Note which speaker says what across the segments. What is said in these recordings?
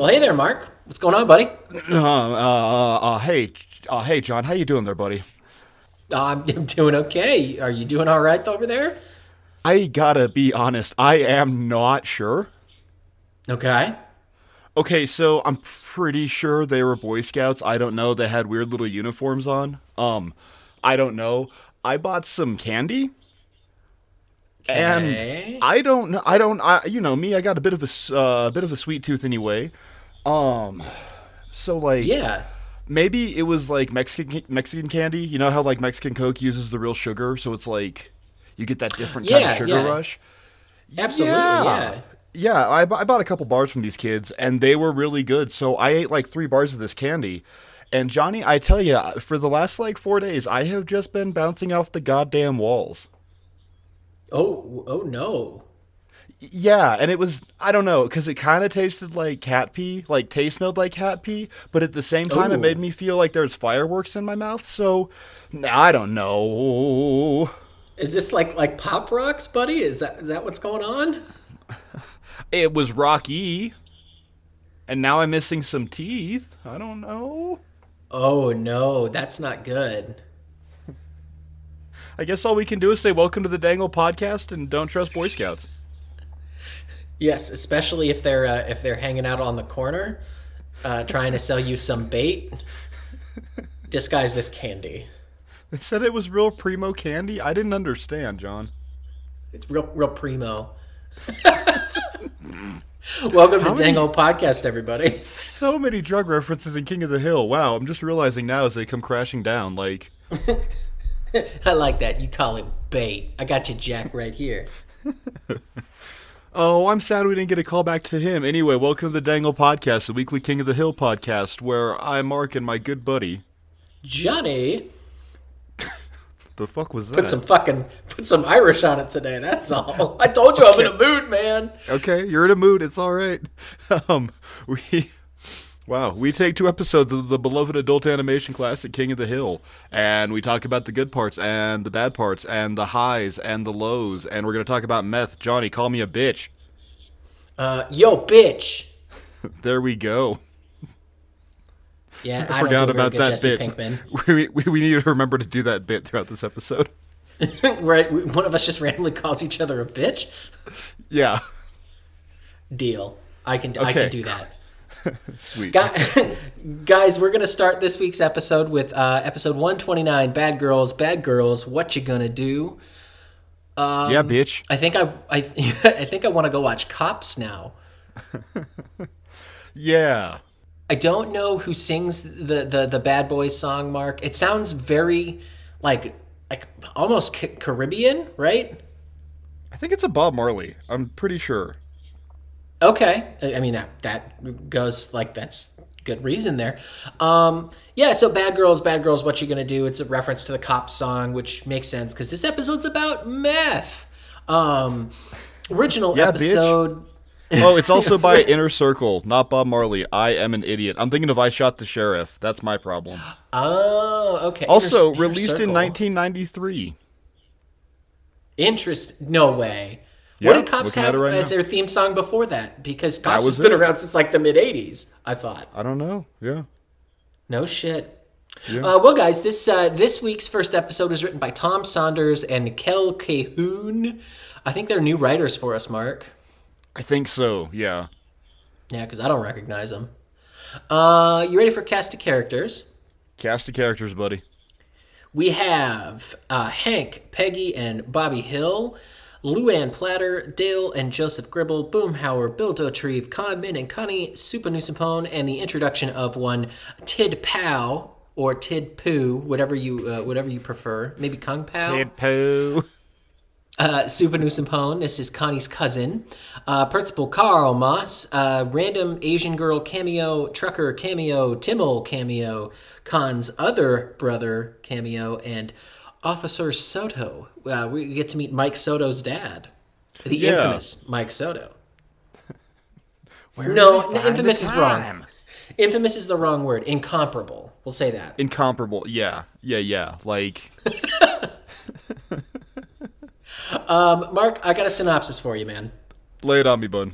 Speaker 1: Well, hey there, Mark. What's going on, buddy?
Speaker 2: Uh, uh, uh, hey, uh, hey, John, how you doing there, buddy?
Speaker 1: Uh, I'm doing okay. Are you doing all right over there?
Speaker 2: I gotta be honest, I am not sure.
Speaker 1: Okay.
Speaker 2: Okay, so I'm pretty sure they were Boy Scouts. I don't know. They had weird little uniforms on. Um, I don't know. I bought some candy.
Speaker 1: Okay.
Speaker 2: And I don't know. I don't. I you know me. I got a bit of a uh, bit of a sweet tooth anyway. Um, so like
Speaker 1: yeah.
Speaker 2: maybe it was like Mexican Mexican candy. You know how like Mexican Coke uses the real sugar, so it's like you get that different kind of sugar
Speaker 1: yeah.
Speaker 2: rush.
Speaker 1: Absolutely. Yeah.
Speaker 2: Yeah, I, bu- I bought a couple bars from these kids, and they were really good. So I ate like three bars of this candy. And Johnny, I tell you, for the last like four days, I have just been bouncing off the goddamn walls.
Speaker 1: Oh. Oh no.
Speaker 2: Yeah, and it was I don't know because it kind of tasted like cat pee, like taste smelled like cat pee, but at the same time it made oh. me feel like there's fireworks in my mouth. So I don't know.
Speaker 1: Is this like like pop rocks, buddy? Is that is that what's going on?
Speaker 2: It was rocky, and now I'm missing some teeth. I don't know.
Speaker 1: Oh no, that's not good.
Speaker 2: I guess all we can do is say welcome to the Dangle podcast and don't trust Boy Scouts.
Speaker 1: Yes, especially if they're uh, if they're hanging out on the corner, uh, trying to sell you some bait disguised as candy.
Speaker 2: They said it was real primo candy. I didn't understand, John.
Speaker 1: It's real real primo. Welcome to
Speaker 2: many-
Speaker 1: Dangle Podcast, everybody.
Speaker 2: So many drug references in King of the Hill. Wow, I'm just realizing now as they come crashing down. Like,
Speaker 1: I like that. You call it bait. I got you, Jack, right here.
Speaker 2: Oh, I'm sad we didn't get a call back to him. Anyway, welcome to the Dangle podcast, the weekly King of the Hill podcast, where I, Mark, and my good buddy.
Speaker 1: Johnny,
Speaker 2: The fuck was that?
Speaker 1: put some fucking put some Irish on it today. That's all. I told you I'm in a mood, man.
Speaker 2: Okay, you're in a mood. It's all right. Um, we, wow, we take two episodes of the beloved adult animation classic King of the Hill, and we talk about the good parts and the bad parts and the highs and the lows, and we're gonna talk about meth. Johnny, call me a bitch.
Speaker 1: Uh, yo, bitch.
Speaker 2: There we go.
Speaker 1: Yeah,
Speaker 2: I,
Speaker 1: I,
Speaker 2: forgot about that
Speaker 1: Jesse
Speaker 2: bit.
Speaker 1: Pinkman.
Speaker 2: We, we we need to remember to do that bit throughout this episode.
Speaker 1: right? One of us just randomly calls each other a bitch.
Speaker 2: Yeah,
Speaker 1: Deal. I can I can do that.
Speaker 2: sweet.
Speaker 1: Guy- Guys, we're gonna start this week's episode with uh, episode 129. Bad girls, bad girls. What you gonna do?
Speaker 2: yeah, bitch.
Speaker 1: I think I I, I think I want to go watch Cops now.
Speaker 2: Yeah.
Speaker 1: I don't know who sings the the the Bad Boys song. Mark. It sounds very like like almost Ca- Caribbean, right?
Speaker 2: I think it's a Bob Marley. I'm pretty sure.
Speaker 1: Okay, I mean that that goes like that's good reason there. Um, yeah, so Bad Girls, Bad Girls, what you gonna do? It's a reference to the cop song, which makes sense because this episode's about meth. Um, original
Speaker 2: Yeah, bitch.
Speaker 1: episode.
Speaker 2: Oh, it's also by Inner Circle, not Bob Marley. I am an idiot. I'm thinking of I Shot the Sheriff. That's my problem.
Speaker 1: Oh, okay.
Speaker 2: Also,
Speaker 1: Inner
Speaker 2: released in 1993.
Speaker 1: Interest? No way.
Speaker 2: Yeah,
Speaker 1: what did Cops have
Speaker 2: right
Speaker 1: as
Speaker 2: now.
Speaker 1: their theme song before that? Because Cops has been
Speaker 2: it.
Speaker 1: around since like the mid '80s. I thought.
Speaker 2: I don't know. Yeah.
Speaker 1: No shit.
Speaker 2: Yeah.
Speaker 1: Uh, well, guys, this uh, this week's first episode was written by Tom Saunders and Kell Cahoon. I think they're new writers for us, Mark.
Speaker 2: I think so. Yeah.
Speaker 1: Yeah, because I don't recognize them. Uh, you ready for cast of characters?
Speaker 2: Cast of characters, buddy.
Speaker 1: We have uh, Hank, Peggy, and Bobby Hill, Luann Platter, Dale and Joseph Gribble, Boomhauer, Bill Dauterive, Conman and Connie Souphanousinphone, and the introduction of one Tid Pao or Tid Poo, whatever you uh, whatever you prefer. Maybe Kung Pao.
Speaker 2: Head poo.
Speaker 1: Uh, Souphanousinphone, this is Connie's cousin. Uh, Principal Carl Moss, uh, random Asian girl cameo, trucker cameo, Timmel cameo, Khan's other brother cameo, and Officer Soto. Uh, we get to meet Mike Soto's dad, the
Speaker 2: Yeah.
Speaker 1: infamous Mike Soto.
Speaker 2: Where
Speaker 1: No, infamous is wrong. Infamous is the wrong word. Incomparable. We'll say that.
Speaker 2: Incomparable. Yeah. Yeah. Yeah. Like.
Speaker 1: Um, Mark, I got a synopsis for you, man.
Speaker 2: Lay it on me, bud.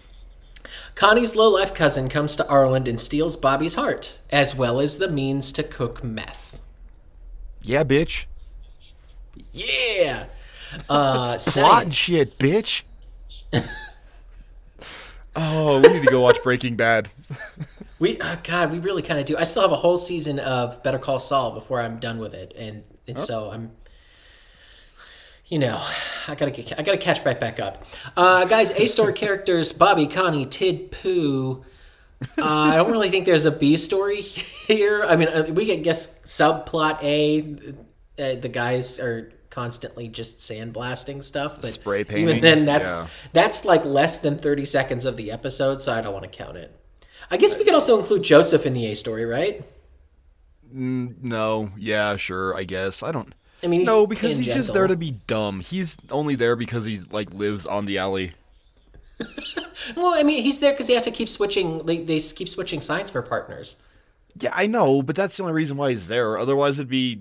Speaker 1: Connie's low life cousin comes to Arlen and steals Bobby's heart, as well as the means to cook meth.
Speaker 2: Yeah, bitch.
Speaker 1: Yeah! Uh,
Speaker 2: Plot and shit, bitch. oh, we need to go watch Breaking Bad.
Speaker 1: We, oh God, we really kind of do. I still have a whole season of Better Call Saul before I'm done with it, and and so I'm, you know, I gotta get, I gotta catch right back up. Uh, guys, A story characters: Bobby, Connie, Tid, Pooh. Uh, I don't really think there's a B story here. I mean, uh, we could guess subplot A. Uh, the guys are constantly just sandblasting stuff, but
Speaker 2: Spray
Speaker 1: even then, that's
Speaker 2: yeah.
Speaker 1: that's like less than thirty seconds of the episode, so I don't want to count it. I guess we could also include Joseph in the A story, right?
Speaker 2: Mm, no, yeah, sure, I guess. I don't.
Speaker 1: I mean,
Speaker 2: no, because he's just there to be dumb. He's only there because he like lives on the alley.
Speaker 1: Well, I mean, he's there because they have to keep switching. They, they keep switching signs for partners.
Speaker 2: Yeah, I know, but that's the only reason why he's there. Otherwise, it'd be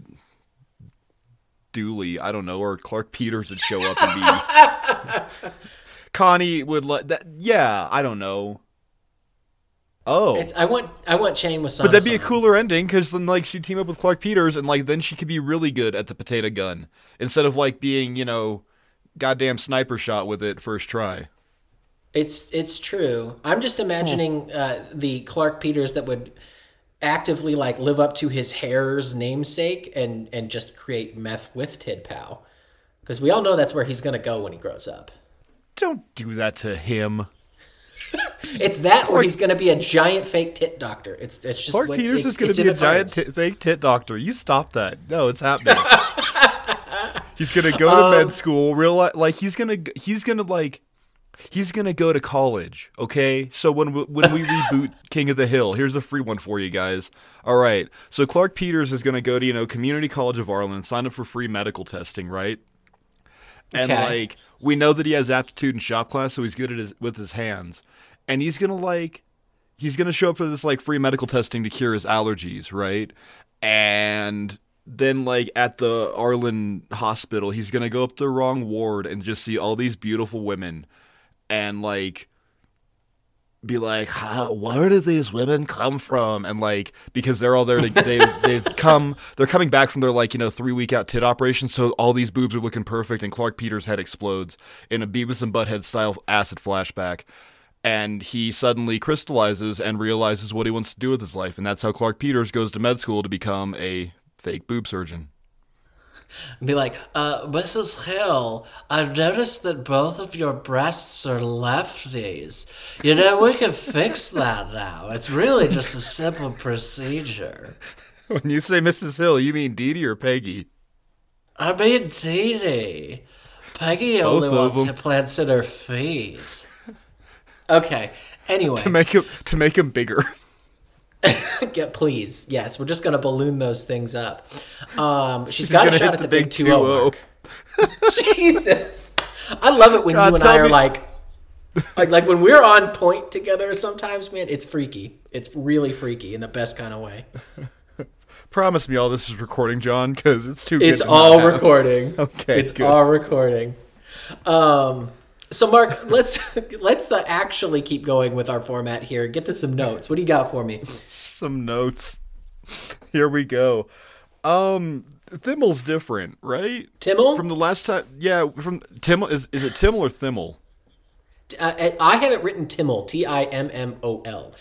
Speaker 2: Dooley. I don't know, or Clark Peters would show up and be. Connie would let that. Yeah, I don't know. Oh,
Speaker 1: It's I want I want Chain with
Speaker 2: but that'd be a cooler ending because then like she'd team up with Clark Peters and like then she could be really good at the potato gun instead of like being you know, goddamn sniper shot with it first try.
Speaker 1: It's it's true. I'm just imagining uh, the Clark Peters that would actively like live up to his hair's namesake and and just create meth with Tid Pao, because we all know that's where he's gonna go when he grows up.
Speaker 2: Don't do that to him.
Speaker 1: It's that or he's gonna be a giant fake tit doctor. It's it's just
Speaker 2: Clark
Speaker 1: what,
Speaker 2: Peters
Speaker 1: it's,
Speaker 2: is going to be a giant tit fake tit doctor. You stop that. No, it's happening. he's going to go
Speaker 1: Um,
Speaker 2: to med school. Real like he's going to he's going to like he's going to go to college. Okay, so when we, when we reboot King of the Hill, here's a free one for you guys. All right, so Clark Peters is going to go to you know Community College of Ireland, sign up for free medical testing, right? And
Speaker 1: Okay.
Speaker 2: like we know that he has aptitude in shop class, so he's good at his with his hands, and he's gonna like he's gonna show up for this like free medical testing to cure his allergies, right? And then like at the Arlen hospital, he's gonna go up the wrong ward and just see all these beautiful women, and like be like, where do these women come from? And like, because they're all there, to, they they've come, they're coming back from their like you know three week out tit operation, so all these boobs are looking perfect, and Clark Peters' head explodes in a Beavis and Butthead style acid flashback, and he suddenly crystallizes and realizes what he wants to do with his life, and that's how Clark Peters goes to med school to become a fake boob surgeon.
Speaker 1: And be like, uh, Mrs. Hill, I've noticed that both of your breasts are lefties. You know, we can fix that now. It's really just a simple procedure.
Speaker 2: When you say Mrs. Hill, you mean Dee Dee or Peggy?
Speaker 1: I mean, Dee Dee. Peggy only wants
Speaker 2: them.
Speaker 1: implants in her feet. Okay. Anyway,
Speaker 2: To make him to make him bigger.
Speaker 1: yeah, please. Yes, we're just gonna balloon those things up. Um, she's
Speaker 2: He's
Speaker 1: got a shot at the,
Speaker 2: the
Speaker 1: big two zero
Speaker 2: 2-0.
Speaker 1: mark. Jesus, I love it when
Speaker 2: God,
Speaker 1: you and I are
Speaker 2: me-
Speaker 1: like, like, like when we're on point together. Sometimes, man, it's freaky. It's really freaky in the best kind of way.
Speaker 2: Promise me all this is recording, John, because it's too.
Speaker 1: It's
Speaker 2: to
Speaker 1: all recording.
Speaker 2: Okay,
Speaker 1: it's
Speaker 2: good.
Speaker 1: all recording. Um, so Mark, let's let's uh, actually keep going with our format here. Get to some notes. What do you got for me?
Speaker 2: Some notes. Here we go. Um, Thimmel's different, right?
Speaker 1: Timmel?
Speaker 2: From the last time, yeah. From Timmel is is it Timmel or Thimmel?
Speaker 1: Uh, I have it written Timmel, T I M M O L.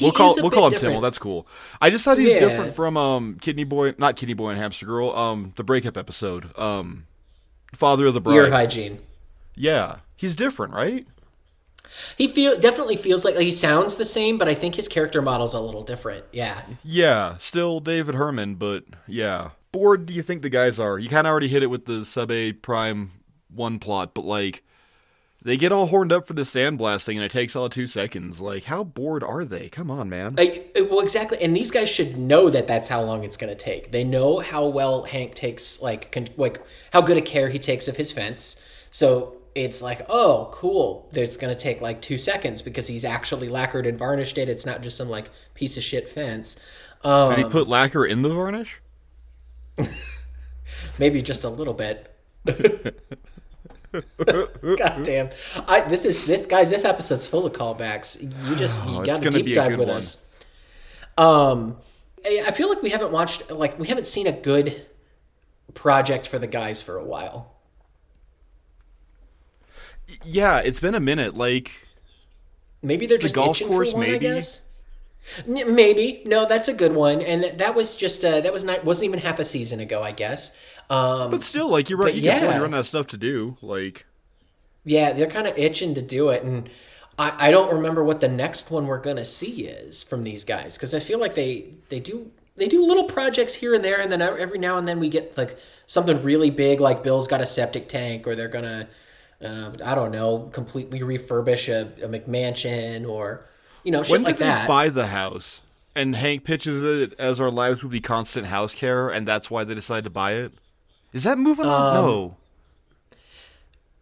Speaker 2: We'll call we'll call him
Speaker 1: different.
Speaker 2: Timmel. That's cool. I just thought he's
Speaker 1: Yeah.
Speaker 2: different from um Kidney Boy, not Kidney Boy and Hamster Girl. Um, the breakup episode. Um, Father of the Bride.
Speaker 1: ear hygiene.
Speaker 2: Yeah, he's different, right?
Speaker 1: He feel definitely feels like he sounds the same, but I think his character model's a little different. Yeah.
Speaker 2: Yeah, still David Herman, but yeah. Bored do you think the guys are? You kind of already hit it with the Sub A Prime 1 plot, but like, they get all horned up for the sandblasting and it takes all two seconds. Like, how bored are they? Come on, man.
Speaker 1: I, uh, well, exactly. And these guys should know that that's how long it's going to take. They know how well Hank takes, like, con- like how good a care he takes of his fence. So it's like, oh, cool. It's going to take like two seconds because he's actually lacquered and varnished it. It's not just some like piece of shit fence. Um,
Speaker 2: Did he put lacquer in the varnish?
Speaker 1: maybe just a little bit. God damn. I this is this guys, this episode's full of callbacks. You just you
Speaker 2: Oh,
Speaker 1: got to deep dive with
Speaker 2: one.
Speaker 1: us. Um I feel like we haven't watched like we haven't seen a good project for the guys for a while.
Speaker 2: Yeah, it's been a minute. Like,
Speaker 1: Maybe they're just
Speaker 2: golf
Speaker 1: itching
Speaker 2: course,
Speaker 1: for one,
Speaker 2: maybe?
Speaker 1: I guess. N- Maybe no, that's a good one, and th- that was just uh, that was not wasn't even half a season ago, I guess. Um,
Speaker 2: but still, like you're right. You
Speaker 1: yeah.
Speaker 2: run out of stuff to do. Like,
Speaker 1: Yeah, they're kind of itching to do it, and I, I don't remember what the next one we're gonna see is from these guys because I feel like they they do they do little projects here and there, and then every now and then we get like something really big, like Bill's got a septic tank, or they're gonna uh, I don't know completely refurbish a, a McMansion, or you know shit
Speaker 2: when
Speaker 1: like
Speaker 2: did they
Speaker 1: that.
Speaker 2: buy the house? And Hank pitches it as our lives would be constant house care, and that's why they decided to buy it. Is that moving on?
Speaker 1: Um,
Speaker 2: no.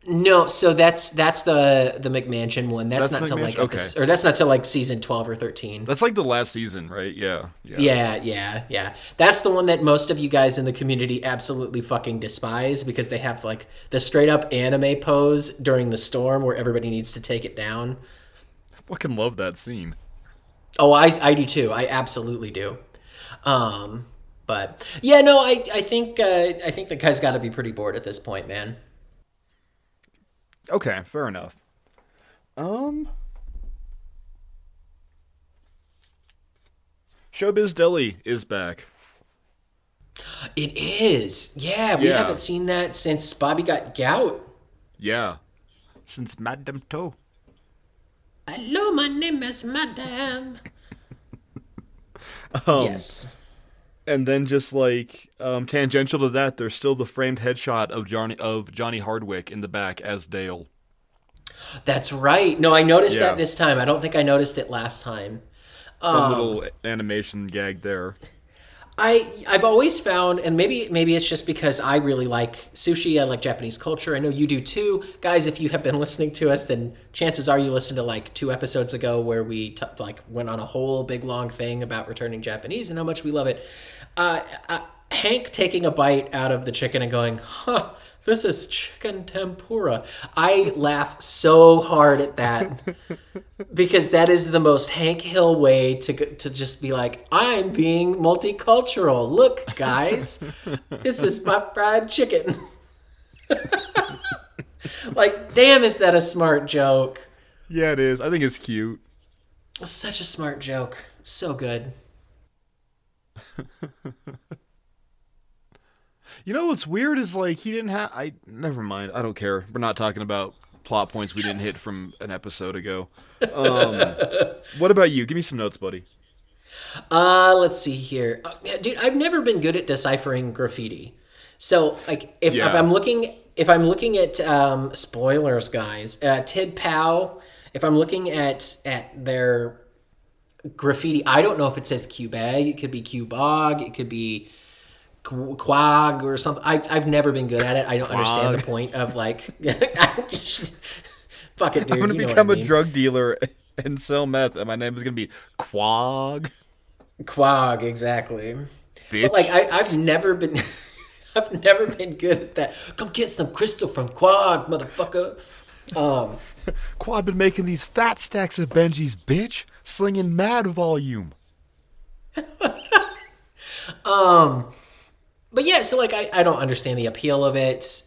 Speaker 1: No, so that's that's the the McMansion one. That's,
Speaker 2: That's
Speaker 1: not till like
Speaker 2: Okay.
Speaker 1: or that's not till like season twelve or thirteen.
Speaker 2: That's like the last season, right? Yeah. Yeah.
Speaker 1: Yeah, yeah, yeah. That's the one that most of you guys in the community absolutely fucking despise because they have like the straight up anime pose during the storm where everybody needs to take it down.
Speaker 2: Fucking love that scene.
Speaker 1: Oh, I, I do too. I absolutely do. Um, but yeah, no, I I think uh, I think the guy's got to be pretty bored at this point, man.
Speaker 2: Okay, fair enough. Um. Showbiz Deli is back.
Speaker 1: It is. Yeah, we
Speaker 2: Yeah.
Speaker 1: haven't seen that since Bobby got gout.
Speaker 2: Yeah. Since Madame Toe.
Speaker 1: Hello, my name is Madame.
Speaker 2: Um,
Speaker 1: yes.
Speaker 2: And then just like um, tangential to that, there's still the framed headshot of Johnny of Johnny Hardwick in the back as Dale.
Speaker 1: That's right. No, I noticed
Speaker 2: Yeah.
Speaker 1: that this time. I don't think I noticed it last time.
Speaker 2: A
Speaker 1: Um,
Speaker 2: little animation gag there.
Speaker 1: I I've always found, and maybe maybe it's just because I really like sushi. I like Japanese culture. I know you do too, guys. If you have been listening to us, then chances are you listened to like two episodes ago where we t- like went on a whole big long thing about returning Japanese and how much we love it. Uh, uh, Hank taking a bite out of the chicken and going, "Huh." This is chicken tempura. I laugh so hard at that because that is the most Hank Hill way to to just be like, I'm being multicultural. Look, guys, this is my fried chicken. like, damn, is that a smart joke?
Speaker 2: Yeah, it is. I think it's cute.
Speaker 1: Such a smart joke. So good.
Speaker 2: You know what's weird is like he didn't have. I never mind. I don't care. We're not talking about plot points we didn't hit from an episode ago. Um, what about you? Give me some notes, buddy.
Speaker 1: Uh, let's see here. Uh, dude, I've never been good at deciphering graffiti. So, like, if,
Speaker 2: Yeah.
Speaker 1: if I'm looking, if I'm looking at um, spoilers, guys, uh, Tid Pao. If I'm looking at at their graffiti, I don't know if it says Cubag. It could be Cubog. It could be Quag or something. I, I've never been good at it. I don't understand the point of like. Fuck it, dude.
Speaker 2: I'm gonna
Speaker 1: you know
Speaker 2: become
Speaker 1: I mean.
Speaker 2: a drug dealer and sell meth, and my name is gonna be Quag.
Speaker 1: Quag, exactly.
Speaker 2: Bitch.
Speaker 1: But like I, I've never been I've never been good at that. Come get some crystal from Quag, motherfucker. Um
Speaker 2: Quad been making these fat stacks of Benjis, bitch, slinging mad volume.
Speaker 1: but yeah, so like I, I don't understand the appeal of it.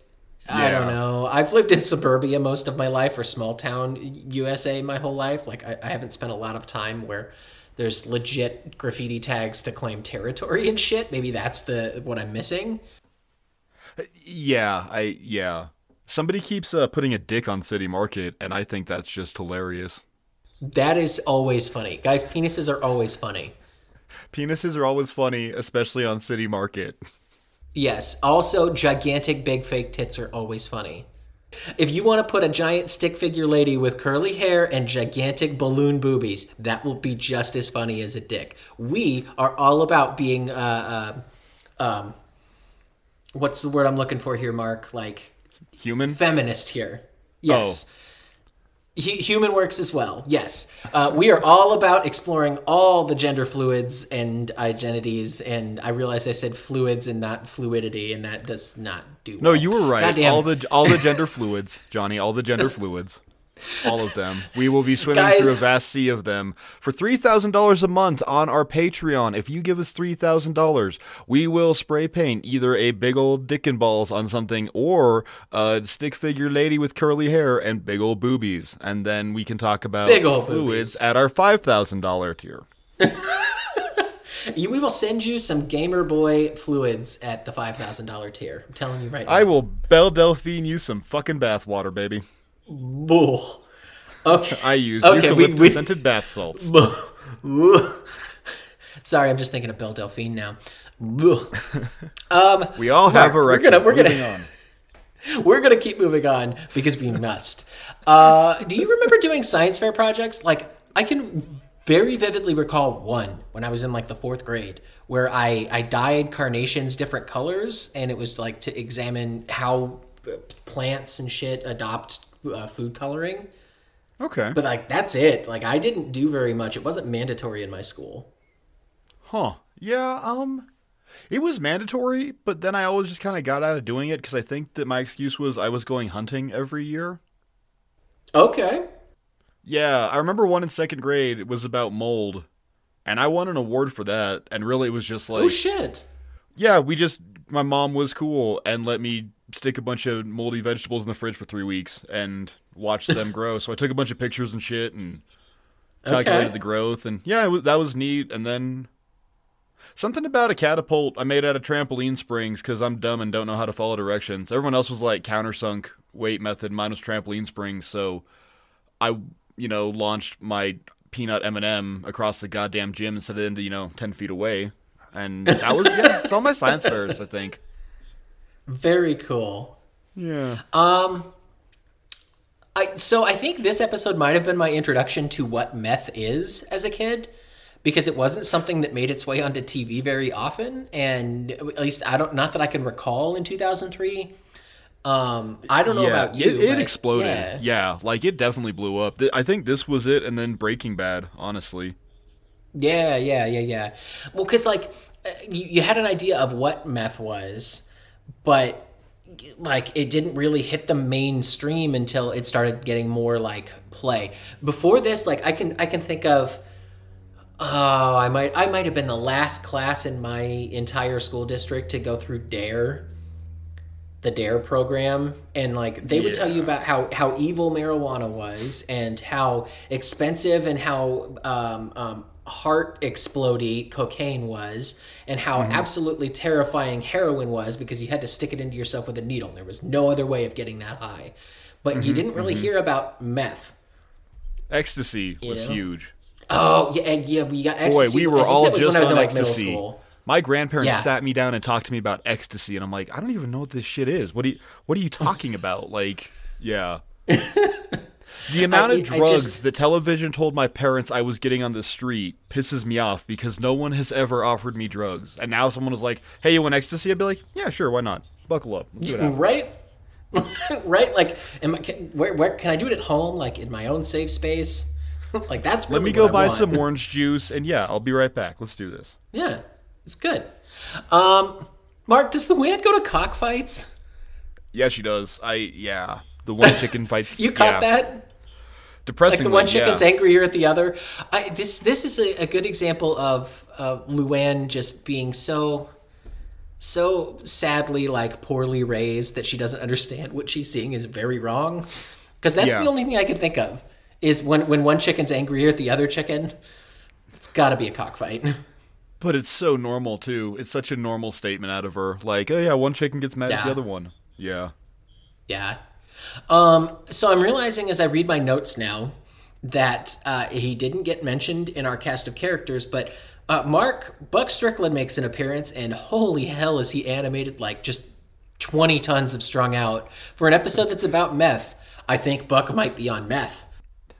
Speaker 1: I don't know. I've lived in suburbia most of my life or small town USA my whole life. Like I, I haven't spent a lot of time where there's legit graffiti tags to claim territory and shit. Maybe that's the what I'm missing.
Speaker 2: Yeah, I yeah. Somebody keeps uh, putting a dick on City Market, and I think that's just hilarious.
Speaker 1: That is always funny. Guys, penises are always funny.
Speaker 2: Penises are always funny, especially on City Market.
Speaker 1: Yes. Also, gigantic big fake tits are always funny. If you want to put a giant stick figure lady with curly hair and gigantic balloon boobies, that will be just as funny as a dick. We are all about being, uh, uh, um, what's the word I'm looking for here, Mark? Like
Speaker 2: Human?
Speaker 1: feminist here. Yes. Hu- Human works as well. Yes. Uh, we are all about exploring all the gender fluids and identities. And I realize I said fluids and not fluidity, and that does not do.
Speaker 2: No,
Speaker 1: well.
Speaker 2: you were right.
Speaker 1: Goddamn.
Speaker 2: All the all the gender fluids, Johnny. All the gender fluids. All of them. We will be swimming
Speaker 1: Guys-
Speaker 2: through a vast sea of them for three thousand dollars a month on our Patreon. If you give us three thousand dollars, we will spray paint either a big old dick and balls on something or a stick figure lady with curly hair and big old boobies, and then we can talk about
Speaker 1: Big old
Speaker 2: fluids
Speaker 1: boobies.
Speaker 2: at our five thousand dollar tier.
Speaker 1: We will send you some Gamer Boy fluids at the five thousand dollar tier. I'm telling you right now.
Speaker 2: I will Belle Delphine you some fucking bathwater, baby.
Speaker 1: Bull. Okay.
Speaker 2: I use
Speaker 1: Okay, we-
Speaker 2: eucalyptus
Speaker 1: we-
Speaker 2: scented bath salts.
Speaker 1: Sorry, I'm just thinking of Belle Delphine now.
Speaker 2: Um, we all have
Speaker 1: Mark, we're
Speaker 2: erections.
Speaker 1: gonna- we're gonna-
Speaker 2: on.
Speaker 1: We're gonna keep moving on because we must. Uh, do you remember doing science fair projects? Like I can very vividly recall one when I was in like the fourth grade where I I dyed carnations different colors and it was like to examine how uh, plants and shit adopt uh, food coloring.
Speaker 2: Okay.
Speaker 1: But like that's it. Like I didn't do very much. It wasn't mandatory in my school.
Speaker 2: Huh. Yeah, um it was mandatory, but then I always just kind of got out of doing it because I think that my excuse was I was going hunting every year.
Speaker 1: Okay.
Speaker 2: Yeah, I remember one in second grade. It was about mold, and I won an award for that. And really, it was just like,
Speaker 1: oh shit.
Speaker 2: yeah, we just my mom was cool and let me stick a bunch of moldy vegetables in the fridge for three weeks and watch them grow. So I took a bunch of pictures and shit and calculated
Speaker 1: Okay.
Speaker 2: the growth, and yeah, it was, that was neat. And then something about a catapult I made out of trampoline springs because I'm dumb and don't know how to follow directions. Everyone else was like countersunk weight method, mine was trampoline springs. So I, you know, launched my peanut M&M across the goddamn gym and set it into you know ten feet away, and that was yeah, it's all my science fairs, I think.
Speaker 1: Very cool.
Speaker 2: Yeah.
Speaker 1: Um, I so I think this episode might have been my introduction to what meth is as a kid, because it wasn't something that made its way onto TV very often, and at least I don't. Not that I can recall in two thousand three. Um, I don't know
Speaker 2: yeah,
Speaker 1: about you.
Speaker 2: it, it exploded.
Speaker 1: Yeah.
Speaker 2: Yeah. like it definitely blew up. I think this was it, and then Breaking Bad. Honestly,
Speaker 1: Yeah, yeah, yeah, yeah. Well, because like uh, you, you had an idea of what meth was, but like it didn't really hit the mainstream until it started getting more like play. Before this, like I can I can think of. Oh, I might I might have been the last class in my entire school district to go through Dare, the Dare program, and like they would tell you about how how evil marijuana was and how expensive and how um, um, heart explodey cocaine was and how mm-hmm. absolutely terrifying heroin was because you had to stick it into yourself with a needle. There was no other way of getting that high. But you mm-hmm. didn't really mm-hmm. hear about meth.
Speaker 2: ecstasy was
Speaker 1: know?
Speaker 2: huge.
Speaker 1: Oh yeah, and yeah, we got
Speaker 2: Boy,
Speaker 1: ecstasy.
Speaker 2: we were all just
Speaker 1: when I was
Speaker 2: on
Speaker 1: in like middle
Speaker 2: ecstasy.
Speaker 1: school.
Speaker 2: My grandparents
Speaker 1: Yeah.
Speaker 2: sat me down and talked to me about ecstasy, and I'm like, I don't even know what this shit is. What do you What are you talking about? Like, yeah. The amount
Speaker 1: I-
Speaker 2: of drugs
Speaker 1: just-
Speaker 2: the television told my parents I was getting on the street pisses me off because no one has ever offered me drugs. And now someone is like, "Hey, you want ecstasy?" I'd be like, "Yeah, sure, why not? Buckle up." Let's see what
Speaker 1: right right like am I, can, where, where can i do it at home like in my own safe space like that's really
Speaker 2: Let me go buy some orange juice, and yeah, I'll be right back. Let's do this.
Speaker 1: yeah it's good um mark does the wind go to cockfights
Speaker 2: Yeah, she does. I yeah, the one chicken fights.
Speaker 1: you caught
Speaker 2: yeah.
Speaker 1: that like the one chicken's
Speaker 2: yeah.
Speaker 1: angrier at the other I, this this is a, a good example of luann just being so so sadly like poorly raised that she doesn't understand what she's seeing is very wrong because that's
Speaker 2: Yeah.
Speaker 1: the only thing i can think of is when when one chicken's angrier at the other chicken it's got to be a cockfight
Speaker 2: But it's so normal too. It's such a normal statement out of her. Like, oh yeah, one chicken gets mad at the other one. Yeah.
Speaker 1: Yeah. Um, so I'm realizing as I read my notes now that uh, he didn't get mentioned in our cast of characters, but uh, Mark Buck Strickland makes an appearance, and holy hell, is he animated like just 20 tons of strung out for an episode that's about meth. I think Buck might be on meth.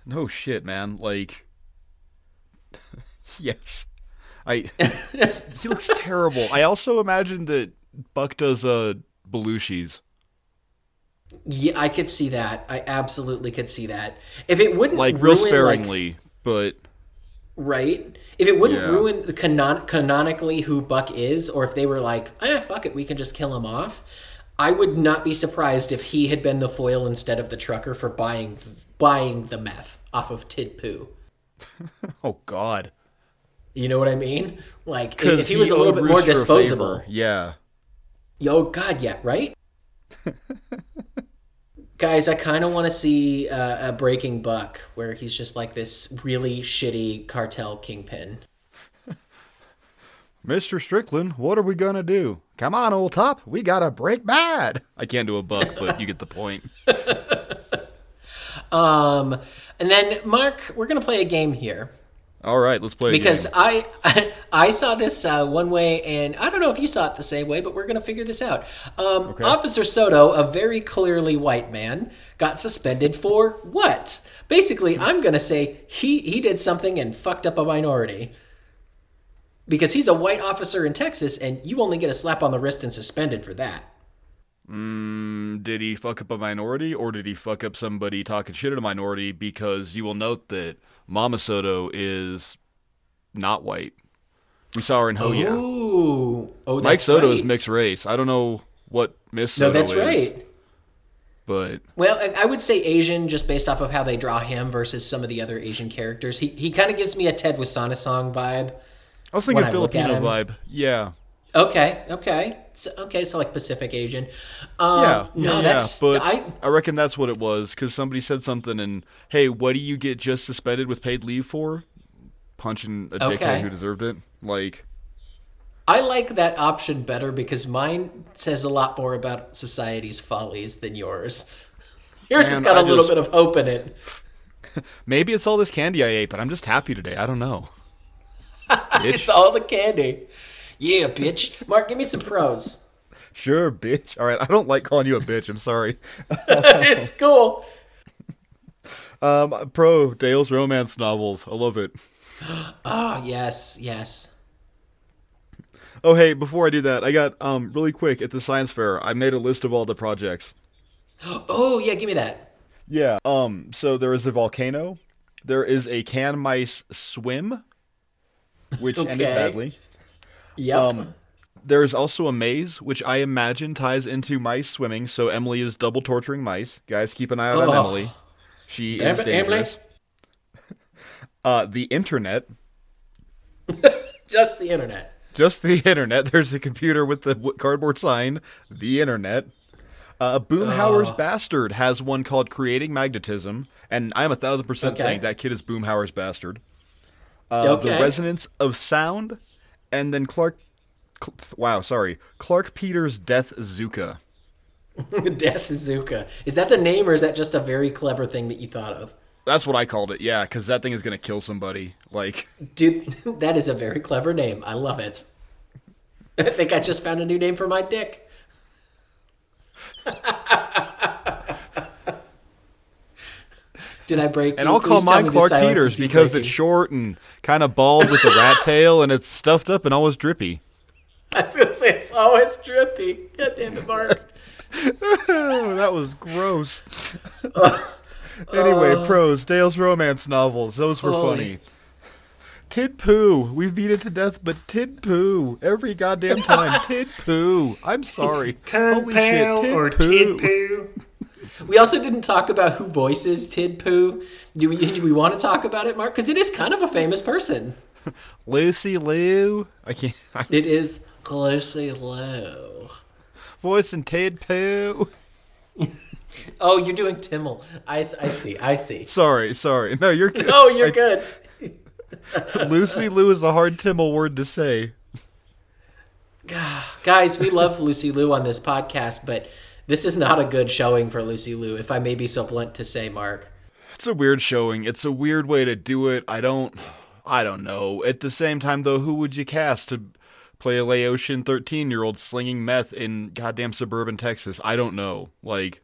Speaker 2: No shit, man. Like, yes, I. he looks terrible. I also imagine that Buck does uh Belushi's.
Speaker 1: Yeah, I could see that. I absolutely could see that. If it wouldn't
Speaker 2: like real
Speaker 1: ruin, like,
Speaker 2: sparingly, but
Speaker 1: right? If it wouldn't
Speaker 2: Yeah.
Speaker 1: ruin the canon- canonically who Buck is, or if they were like, eh, fuck it, we can just kill him off, I would not be surprised if he had been the foil instead of the trucker for buying buying the meth off of Tid Poo.
Speaker 2: Oh God.
Speaker 1: You know what I mean? Like if, if he was a little bit more
Speaker 2: Rooster
Speaker 1: disposable.
Speaker 2: Yeah.
Speaker 1: Yo, God, yeah, right. Guys, I kind of want to see uh, a Breaking Buck where he's just like this really shitty cartel kingpin.
Speaker 2: Mr. Strickland, what are we gonna do? Come on, old top, we gotta break bad. I can't do a buck, but you get the point.
Speaker 1: Um, and then Mark, we're gonna play a game here.
Speaker 2: All right, let's play
Speaker 1: because
Speaker 2: game.
Speaker 1: I I saw this uh, one way, and I don't know if you saw it the same way, but we're gonna figure this out. Um, Officer Soto, a very clearly white man, got suspended for what? Basically, I'm gonna say he he did something and fucked up a minority. Because he's a white officer in Texas, and you only get a slap on the wrist and suspended for that.
Speaker 2: Mm, Did he fuck up a minority, or did he fuck up somebody talking shit at a minority? Because you will note that Mama Soto is not white. We saw her in Hoya.
Speaker 1: Ooh, oh,
Speaker 2: Mike Soto
Speaker 1: right.
Speaker 2: is mixed race. I don't know what Miss Soto No,
Speaker 1: that's
Speaker 2: is,
Speaker 1: right.
Speaker 2: but
Speaker 1: Well, I- would say Asian just based off of how they draw him versus some of the other Asian characters. He he kind of gives me a Ted Wassanasong vibe.
Speaker 2: I was thinking
Speaker 1: When I look at
Speaker 2: Filipino vibe. Yeah,
Speaker 1: Okay, okay, so, okay. So like Pacific Asian. Um,
Speaker 2: yeah,
Speaker 1: no,
Speaker 2: yeah,
Speaker 1: that's
Speaker 2: but
Speaker 1: I.
Speaker 2: I, reckon that's what it was because somebody said something and hey, what do you get just suspended with paid leave for? Punching a dickhead who deserved it. Like,
Speaker 1: I like that option better because mine says a lot more about society's follies than yours. Yours has got a
Speaker 2: I
Speaker 1: little
Speaker 2: just-
Speaker 1: bit of hope in it.
Speaker 2: maybe it's all this candy I ate, but I'm just happy today. I don't know.
Speaker 1: It's all the candy. Yeah, bitch. Mark, give me some pros.
Speaker 2: Sure, bitch. All right, I don't like calling you a bitch. I'm sorry.
Speaker 1: it's cool.
Speaker 2: Um, pro Dale's romance novels. I love it.
Speaker 1: Oh yes, yes.
Speaker 2: Oh, hey, before I do that, I got um really quick at the science fair. I made a list of all the projects.
Speaker 1: Oh yeah, give me that.
Speaker 2: Yeah. Um. So there is a volcano. There is a can mice swim, which ended badly.
Speaker 1: Yep.
Speaker 2: Um, There is also a maze, which I imagine ties into mice swimming. So Emily is double torturing mice. Guys, keep an eye out on
Speaker 1: Oh.
Speaker 2: Emily. She
Speaker 1: Damn
Speaker 2: is
Speaker 1: it,
Speaker 2: dangerous. Uh, the internet.
Speaker 1: Just the internet.
Speaker 2: Just the internet. There's a computer with the cardboard sign. The internet. Uh, Boomhauer's Bastard has one called Creating Magnetism, and I'm a thousand percent
Speaker 1: Okay.
Speaker 2: saying that kid is Boomhauer's Bastard. Uh, The Resonance of Sound, and then Clark. Cl- wow, sorry, Clark Peters' Death Zuka.
Speaker 1: Death Zuka. Is that the name or is that just a very clever thing that you thought of?
Speaker 2: That's what I called it. Yeah, because that thing is gonna kill somebody. Like,
Speaker 1: Dude, that is a very clever name. I love it. I think I just found a new name for my dick. Did I break
Speaker 2: and
Speaker 1: you?
Speaker 2: I'll call
Speaker 1: Please tell
Speaker 2: mine Clark Peters because
Speaker 1: breaking.
Speaker 2: it's short and kind of bald with a rat tail, and it's stuffed up and always drippy.
Speaker 1: I was gonna say it's always drippy. God damn it, Mark.
Speaker 2: That was gross. anyway, uh, pros, Dale's romance novels. Those were
Speaker 1: Holy.
Speaker 2: funny. Tid Poo. We've beat it to death, but Tid Poo. Every goddamn time. Tid Poo. I'm sorry. Holy shit. Tid Poo.
Speaker 1: We also didn't talk about who voices Tid Poo. Do we, do we want to talk about it, Mark? Because it is kind of a famous person.
Speaker 2: Lucy Liu. I can't.
Speaker 1: It is Lucy Liu.
Speaker 2: Voicing Tid Poo.
Speaker 1: Oh, you're doing Timmel. I, I see. I see.
Speaker 2: Sorry, sorry. No, you're good.
Speaker 1: Oh, you're
Speaker 2: I-
Speaker 1: good.
Speaker 2: Lucy Liu is a hard Timmel word to say.
Speaker 1: Guys, we love Lucy Liu on this podcast, but this is not a good showing for Lucy Liu, if I may be so blunt to say, Mark.
Speaker 2: It's a weird showing. It's a weird way to do it. I don't I don't know. At the same time though, who would you cast to play a Laotian 13-year-old slinging meth in goddamn suburban Texas? I don't know. Like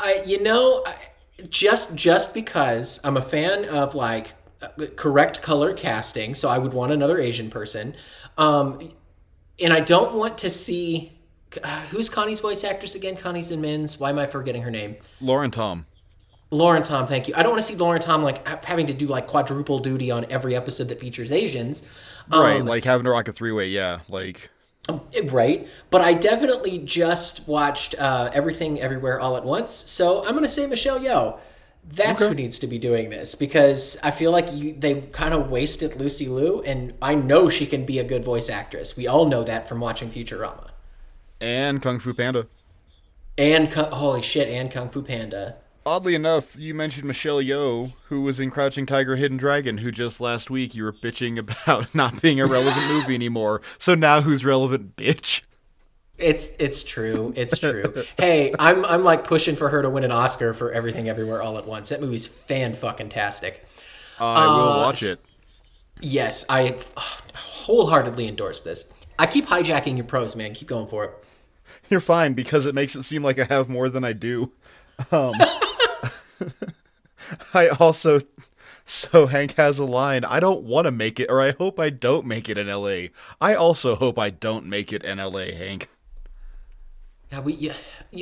Speaker 1: I, you know, I, just just because I'm a fan of like correct color casting, so I would want another Asian person, um, and I don't want to see uh, who's Connie's voice actress again. Connie's in Men's. Why am I forgetting her name?
Speaker 2: Lauren Tom.
Speaker 1: Lauren Tom, thank you. I don't want to see Lauren Tom like having to do like quadruple duty on every episode that features Asians. Um,
Speaker 2: right, like having to rock a three-way, yeah. Like
Speaker 1: Right, but I definitely just watched uh, Everything Everywhere All at Once, so I'm gonna say Michelle Yeoh. That's
Speaker 2: Okay.
Speaker 1: who needs to be doing this because I feel like you, they kind of wasted Lucy Liu, and I know she can be a good voice actress. We all know that from watching Futurama.
Speaker 2: And Kung Fu Panda.
Speaker 1: And holy shit, and Kung Fu Panda.
Speaker 2: Oddly enough, you mentioned Michelle Yeoh, who was in Crouching Tiger, Hidden Dragon, who just last week you were bitching about not being a relevant movie anymore. So now who's relevant, bitch?
Speaker 1: It's it's true. It's true. hey, I'm I'm like pushing for her to win an Oscar for Everything Everywhere All at Once. That movie's fan fucking tastic.
Speaker 2: I will
Speaker 1: Uh,
Speaker 2: watch it.
Speaker 1: Yes, I wholeheartedly endorse this. I keep hijacking your pros, man. Keep going for it.
Speaker 2: You're fine because it makes it seem like I have more than I do. Um, I also, so Hank has a line. I don't want to make it, or I hope I don't make it in L.A. I also hope I don't make it in L.A. Hank.
Speaker 1: Yeah, we. Yeah,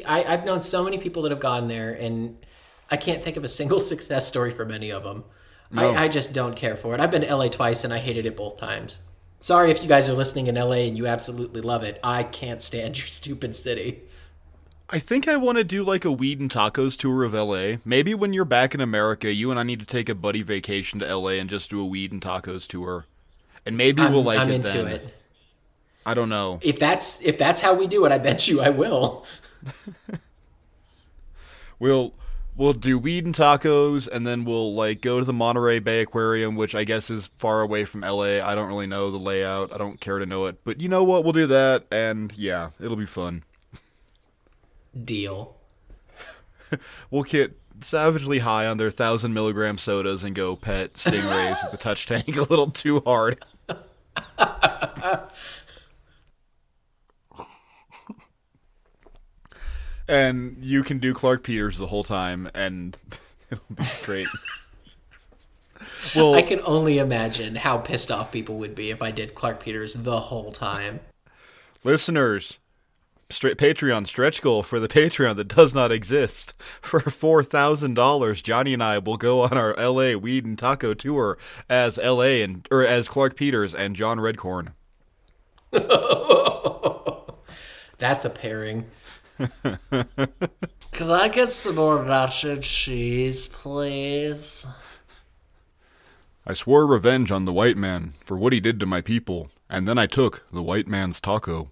Speaker 1: I, I've known so many people that have gone there, and I can't think of a single success story for many of them.
Speaker 2: No.
Speaker 1: I, I just don't care for it. I've been to LA twice, and I hated it both times. Sorry if you guys are listening in LA and you absolutely love it. I can't stand your stupid city.
Speaker 2: I think I want to do like a weed and tacos tour of LA. Maybe when you're back in America, you and I need to take a buddy vacation to LA and just do a weed and tacos tour. And maybe
Speaker 1: I'm,
Speaker 2: we'll like
Speaker 1: I'm
Speaker 2: it
Speaker 1: into
Speaker 2: then.
Speaker 1: it.
Speaker 2: I don't know.
Speaker 1: If that's if that's how we do it, I bet you I will.
Speaker 2: We'll we'll do weed and tacos and then we'll like go to the Monterey Bay Aquarium, which I guess is far away from LA. I don't really know the layout. I don't care to know it. But you know what? We'll do that and yeah, it'll be fun.
Speaker 1: Deal.
Speaker 2: We'll get savagely high on their thousand milligram sodas and go pet stingrays at the touch tank a little too hard. and you can do Clark Peters the whole time, and it'll be great. well,
Speaker 1: I can only imagine how pissed off people would be if I did Clark Peters the whole time.
Speaker 2: listeners, straight Patreon stretch goal for the Patreon that does not exist. For four thousand dollars, Johnny and I will go on our L.A. weed and taco tour as L.A. and or as Clark Peters and John Redcorn.
Speaker 1: That's a pairing.
Speaker 3: Can I get some more nacho cheese, please?
Speaker 2: I swore revenge on the white man for what he did to my people, and then I took the white man's taco.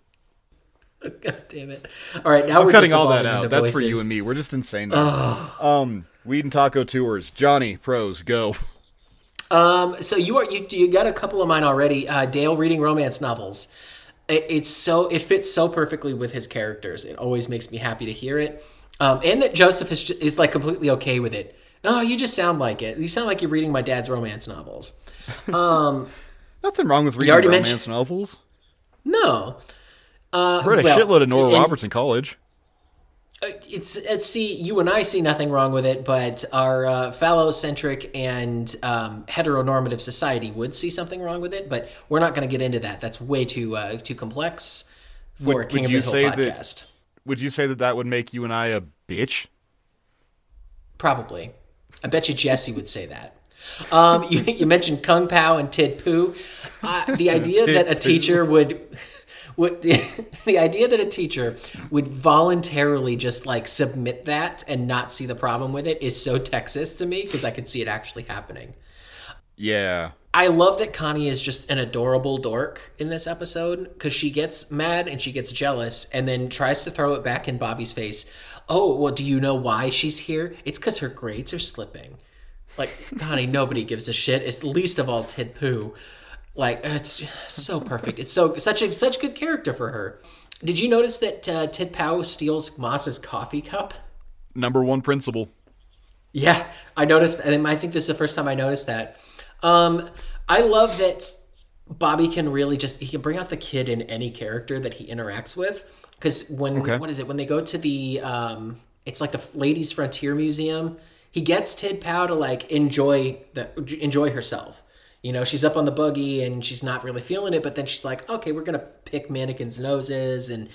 Speaker 1: God damn it! All right, now
Speaker 2: I'm
Speaker 1: we're
Speaker 2: cutting
Speaker 1: just
Speaker 2: all that out.
Speaker 1: into
Speaker 2: That's for you and me. We're just insane now. um, weed and taco tours. Johnny, pros, go.
Speaker 1: Um, so you are you you got a couple of mine already. Uh, Dale reading romance novels. It, it's so it fits so perfectly with his characters. It always makes me happy to hear it. Um, and that Joseph is is like completely okay with it. No, you just sound like it. You sound like you're reading my dad's romance novels.
Speaker 2: Nothing wrong with reading romance
Speaker 1: mentioned-
Speaker 2: novels.
Speaker 1: No, uh,
Speaker 2: I read a
Speaker 1: well,
Speaker 2: shitload of Nora
Speaker 1: and-
Speaker 2: Roberts in college.
Speaker 1: It's it's see you and I see nothing wrong with it, but our uh, phallocentric and um, heteronormative society would see something wrong with it. But we're not going to get into that. That's way too uh, too complex for
Speaker 2: Would-
Speaker 1: King
Speaker 2: would
Speaker 1: of
Speaker 2: you
Speaker 1: the
Speaker 2: say
Speaker 1: Hill
Speaker 2: that-
Speaker 1: podcast.
Speaker 2: Would you say that that would make you and I a bitch?
Speaker 1: Probably, I bet you Jesse would say that. Um, you, you mentioned Kung Pao and Tid Poo. Uh, the idea that a teacher would would the idea that a teacher would voluntarily just like submit that and not see the problem with it is so Texas to me because I could see it actually happening.
Speaker 2: Yeah.
Speaker 1: I love that Connie is just an adorable dork in this episode because she gets mad and she gets jealous and then tries to throw it back in Bobby's face. Oh, well, do you know why she's here? It's because her grades are slipping. Like, Connie, nobody gives a shit. It's least of all Tid Pooh. Like, it's so perfect. It's so such a such good character for her. Did you notice that uh, Tid Pao steals Moss's coffee cup?
Speaker 2: Number one principle.
Speaker 1: Yeah, I noticed, and I think this is the first time I noticed that. Um, I love that Bobby can really just he can bring out the kid in any character that he interacts with. Because when
Speaker 2: Okay.
Speaker 1: what is it when they go to the um, it's like the Ladies Frontier Museum. He gets Tid Pao to like enjoy the enjoy herself. You know, she's up on the buggy and she's not really feeling it, but then she's like, okay, we're gonna pick mannequins' noses and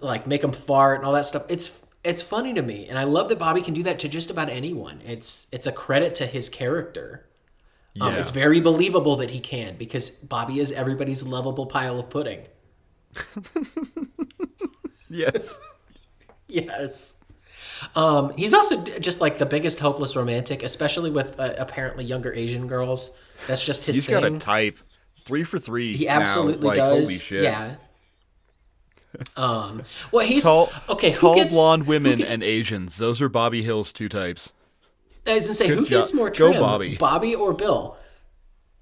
Speaker 1: like make them fart and all that stuff. It's it's funny to me, and I love that Bobby can do that to just about anyone. It's it's a credit to his character. Um, it's very believable that he can because Bobby is everybody's lovable pile of pudding.
Speaker 2: Yes.
Speaker 1: Yes. Um, he's also just like the biggest hopeless romantic, especially with uh, apparently younger Asian girls. That's just his
Speaker 2: He's
Speaker 1: thing.
Speaker 2: got a type. Three for three.
Speaker 1: he
Speaker 2: now.
Speaker 1: absolutely
Speaker 2: Like,
Speaker 1: does.
Speaker 2: Holy shit.
Speaker 1: Yeah. Um. Well, he's
Speaker 2: Tall,
Speaker 1: okay. Who
Speaker 2: tall
Speaker 1: gets,
Speaker 2: blonde women and Asians. Those are Bobby Hill's two types.
Speaker 1: I was gonna say,
Speaker 2: Good
Speaker 1: who
Speaker 2: job.
Speaker 1: gets more
Speaker 2: Go Bobby.
Speaker 1: Bobby or Bill?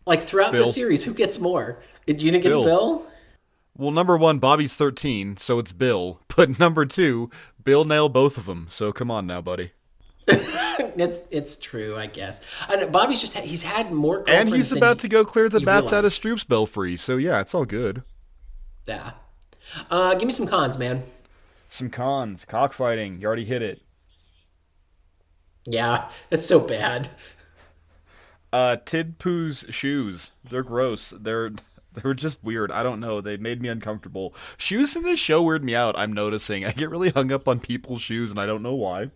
Speaker 1: Like throughout the series, who gets more? Do you think it's
Speaker 2: Bill.
Speaker 1: Bill?
Speaker 2: Well, number one, Bobby's 13, so it's Bill. But number two, Bill nailed both of them. So come on now, buddy.
Speaker 1: It's it's true, I guess. I know, Bobby's just he's had more.
Speaker 2: And he's about to go clear the bats out of. Stroop's belfry. So yeah, it's all good.
Speaker 1: Yeah. Uh, give me some cons, man.
Speaker 2: Some cons. Cockfighting. You already hit it.
Speaker 1: Yeah, it's so bad.
Speaker 2: Uh, Tid Pao's shoes. They're gross. They're they're just weird. I don't know. They made me uncomfortable. Shoes in this show weird me out. I'm noticing. I get really hung up on people's shoes, and I don't know why.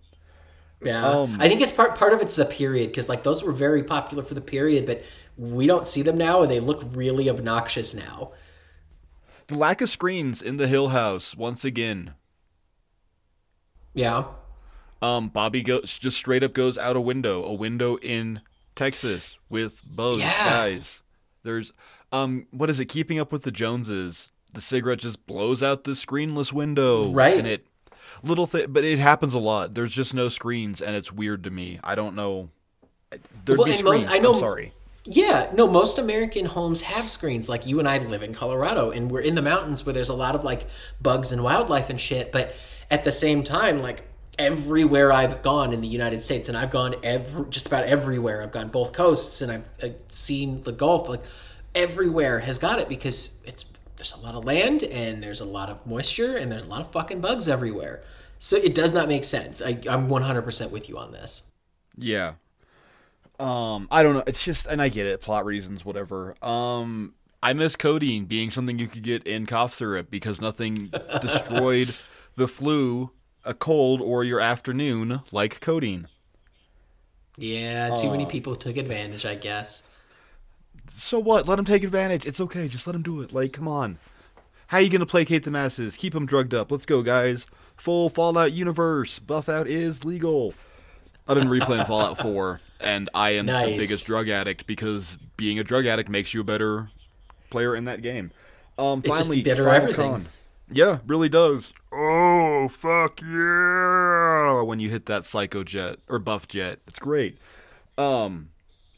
Speaker 1: Yeah,
Speaker 2: Um,
Speaker 1: I think it's part part of it's the period because like those were very popular for the period, but we don't see them now, and they look really obnoxious now.
Speaker 2: The lack of screens in the Hill House once again.
Speaker 1: Yeah,
Speaker 2: Um, Bobby goes just straight up goes out a window, a window in Texas with both
Speaker 1: Yeah.
Speaker 2: guys. There's um, what is it? Keeping up with the Joneses. The cigarette just blows out the screenless window,
Speaker 1: Right.
Speaker 2: And it little thing, but it happens a lot. There's just no screens, and it's weird to me. I don't know. There'd
Speaker 1: Well,
Speaker 2: be screens.
Speaker 1: I know-
Speaker 2: I'm sorry.
Speaker 1: yeah. No, most American homes have screens. Like you and I live in Colorado, and we're in the mountains where there's a lot of like bugs and wildlife and shit. But at the same time, like everywhere I've gone in the United States, and I've gone every just about everywhere. I've gone both coasts, and I've, uh seen the Gulf. Like everywhere has got it because it's there's a lot of land and there's a lot of moisture and there's a lot of fucking bugs everywhere. So it does not make sense. I, I'm 100% with you on this.
Speaker 2: Yeah. Um, I don't know. It's just, and I get it, plot reasons, whatever. Um, I miss codeine being something you could get in cough syrup because nothing destroyed the flu, a cold, or your afternoon like codeine.
Speaker 1: Yeah, too many people took advantage, I guess.
Speaker 2: So what? Let them take advantage. It's okay. Just let them do it. Like, come on. How are you gonna placate the masses? Keep them drugged up. Let's go, guys. Full Fallout universe. Buff out is legal. I've been replaying Fallout 4, and I am the biggest drug addict because being a drug addict makes you a better player in that game. Um,
Speaker 1: It just
Speaker 2: finally,
Speaker 1: better
Speaker 2: final
Speaker 1: everything.
Speaker 2: con. Yeah, really does. Oh fuck yeah! When you hit that psycho jet or buff jet, it's great. Um,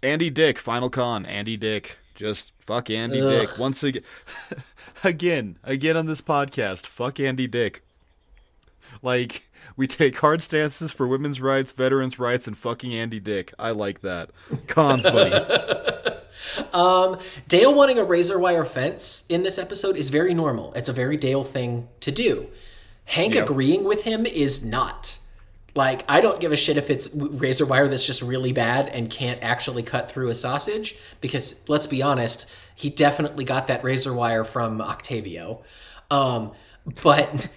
Speaker 2: Andy Dick, final con. Andy Dick, just fuck Andy
Speaker 1: Ugh.
Speaker 2: Dick once again. again, again on this podcast, fuck Andy Dick. Like we take hard stances for women's rights, veterans' rights, and fucking Andy Dick. I like that. Cons, buddy.
Speaker 1: Um, Dale wanting a razor wire fence in this episode is very normal. It's a very Dale thing to do. Hank
Speaker 2: Yep.
Speaker 1: agreeing with him is not. Like, I don't give a shit if it's razor wire that's just really bad and can't actually cut through a sausage, because let's be honest, he definitely got that razor wire from Octavio. Um, but,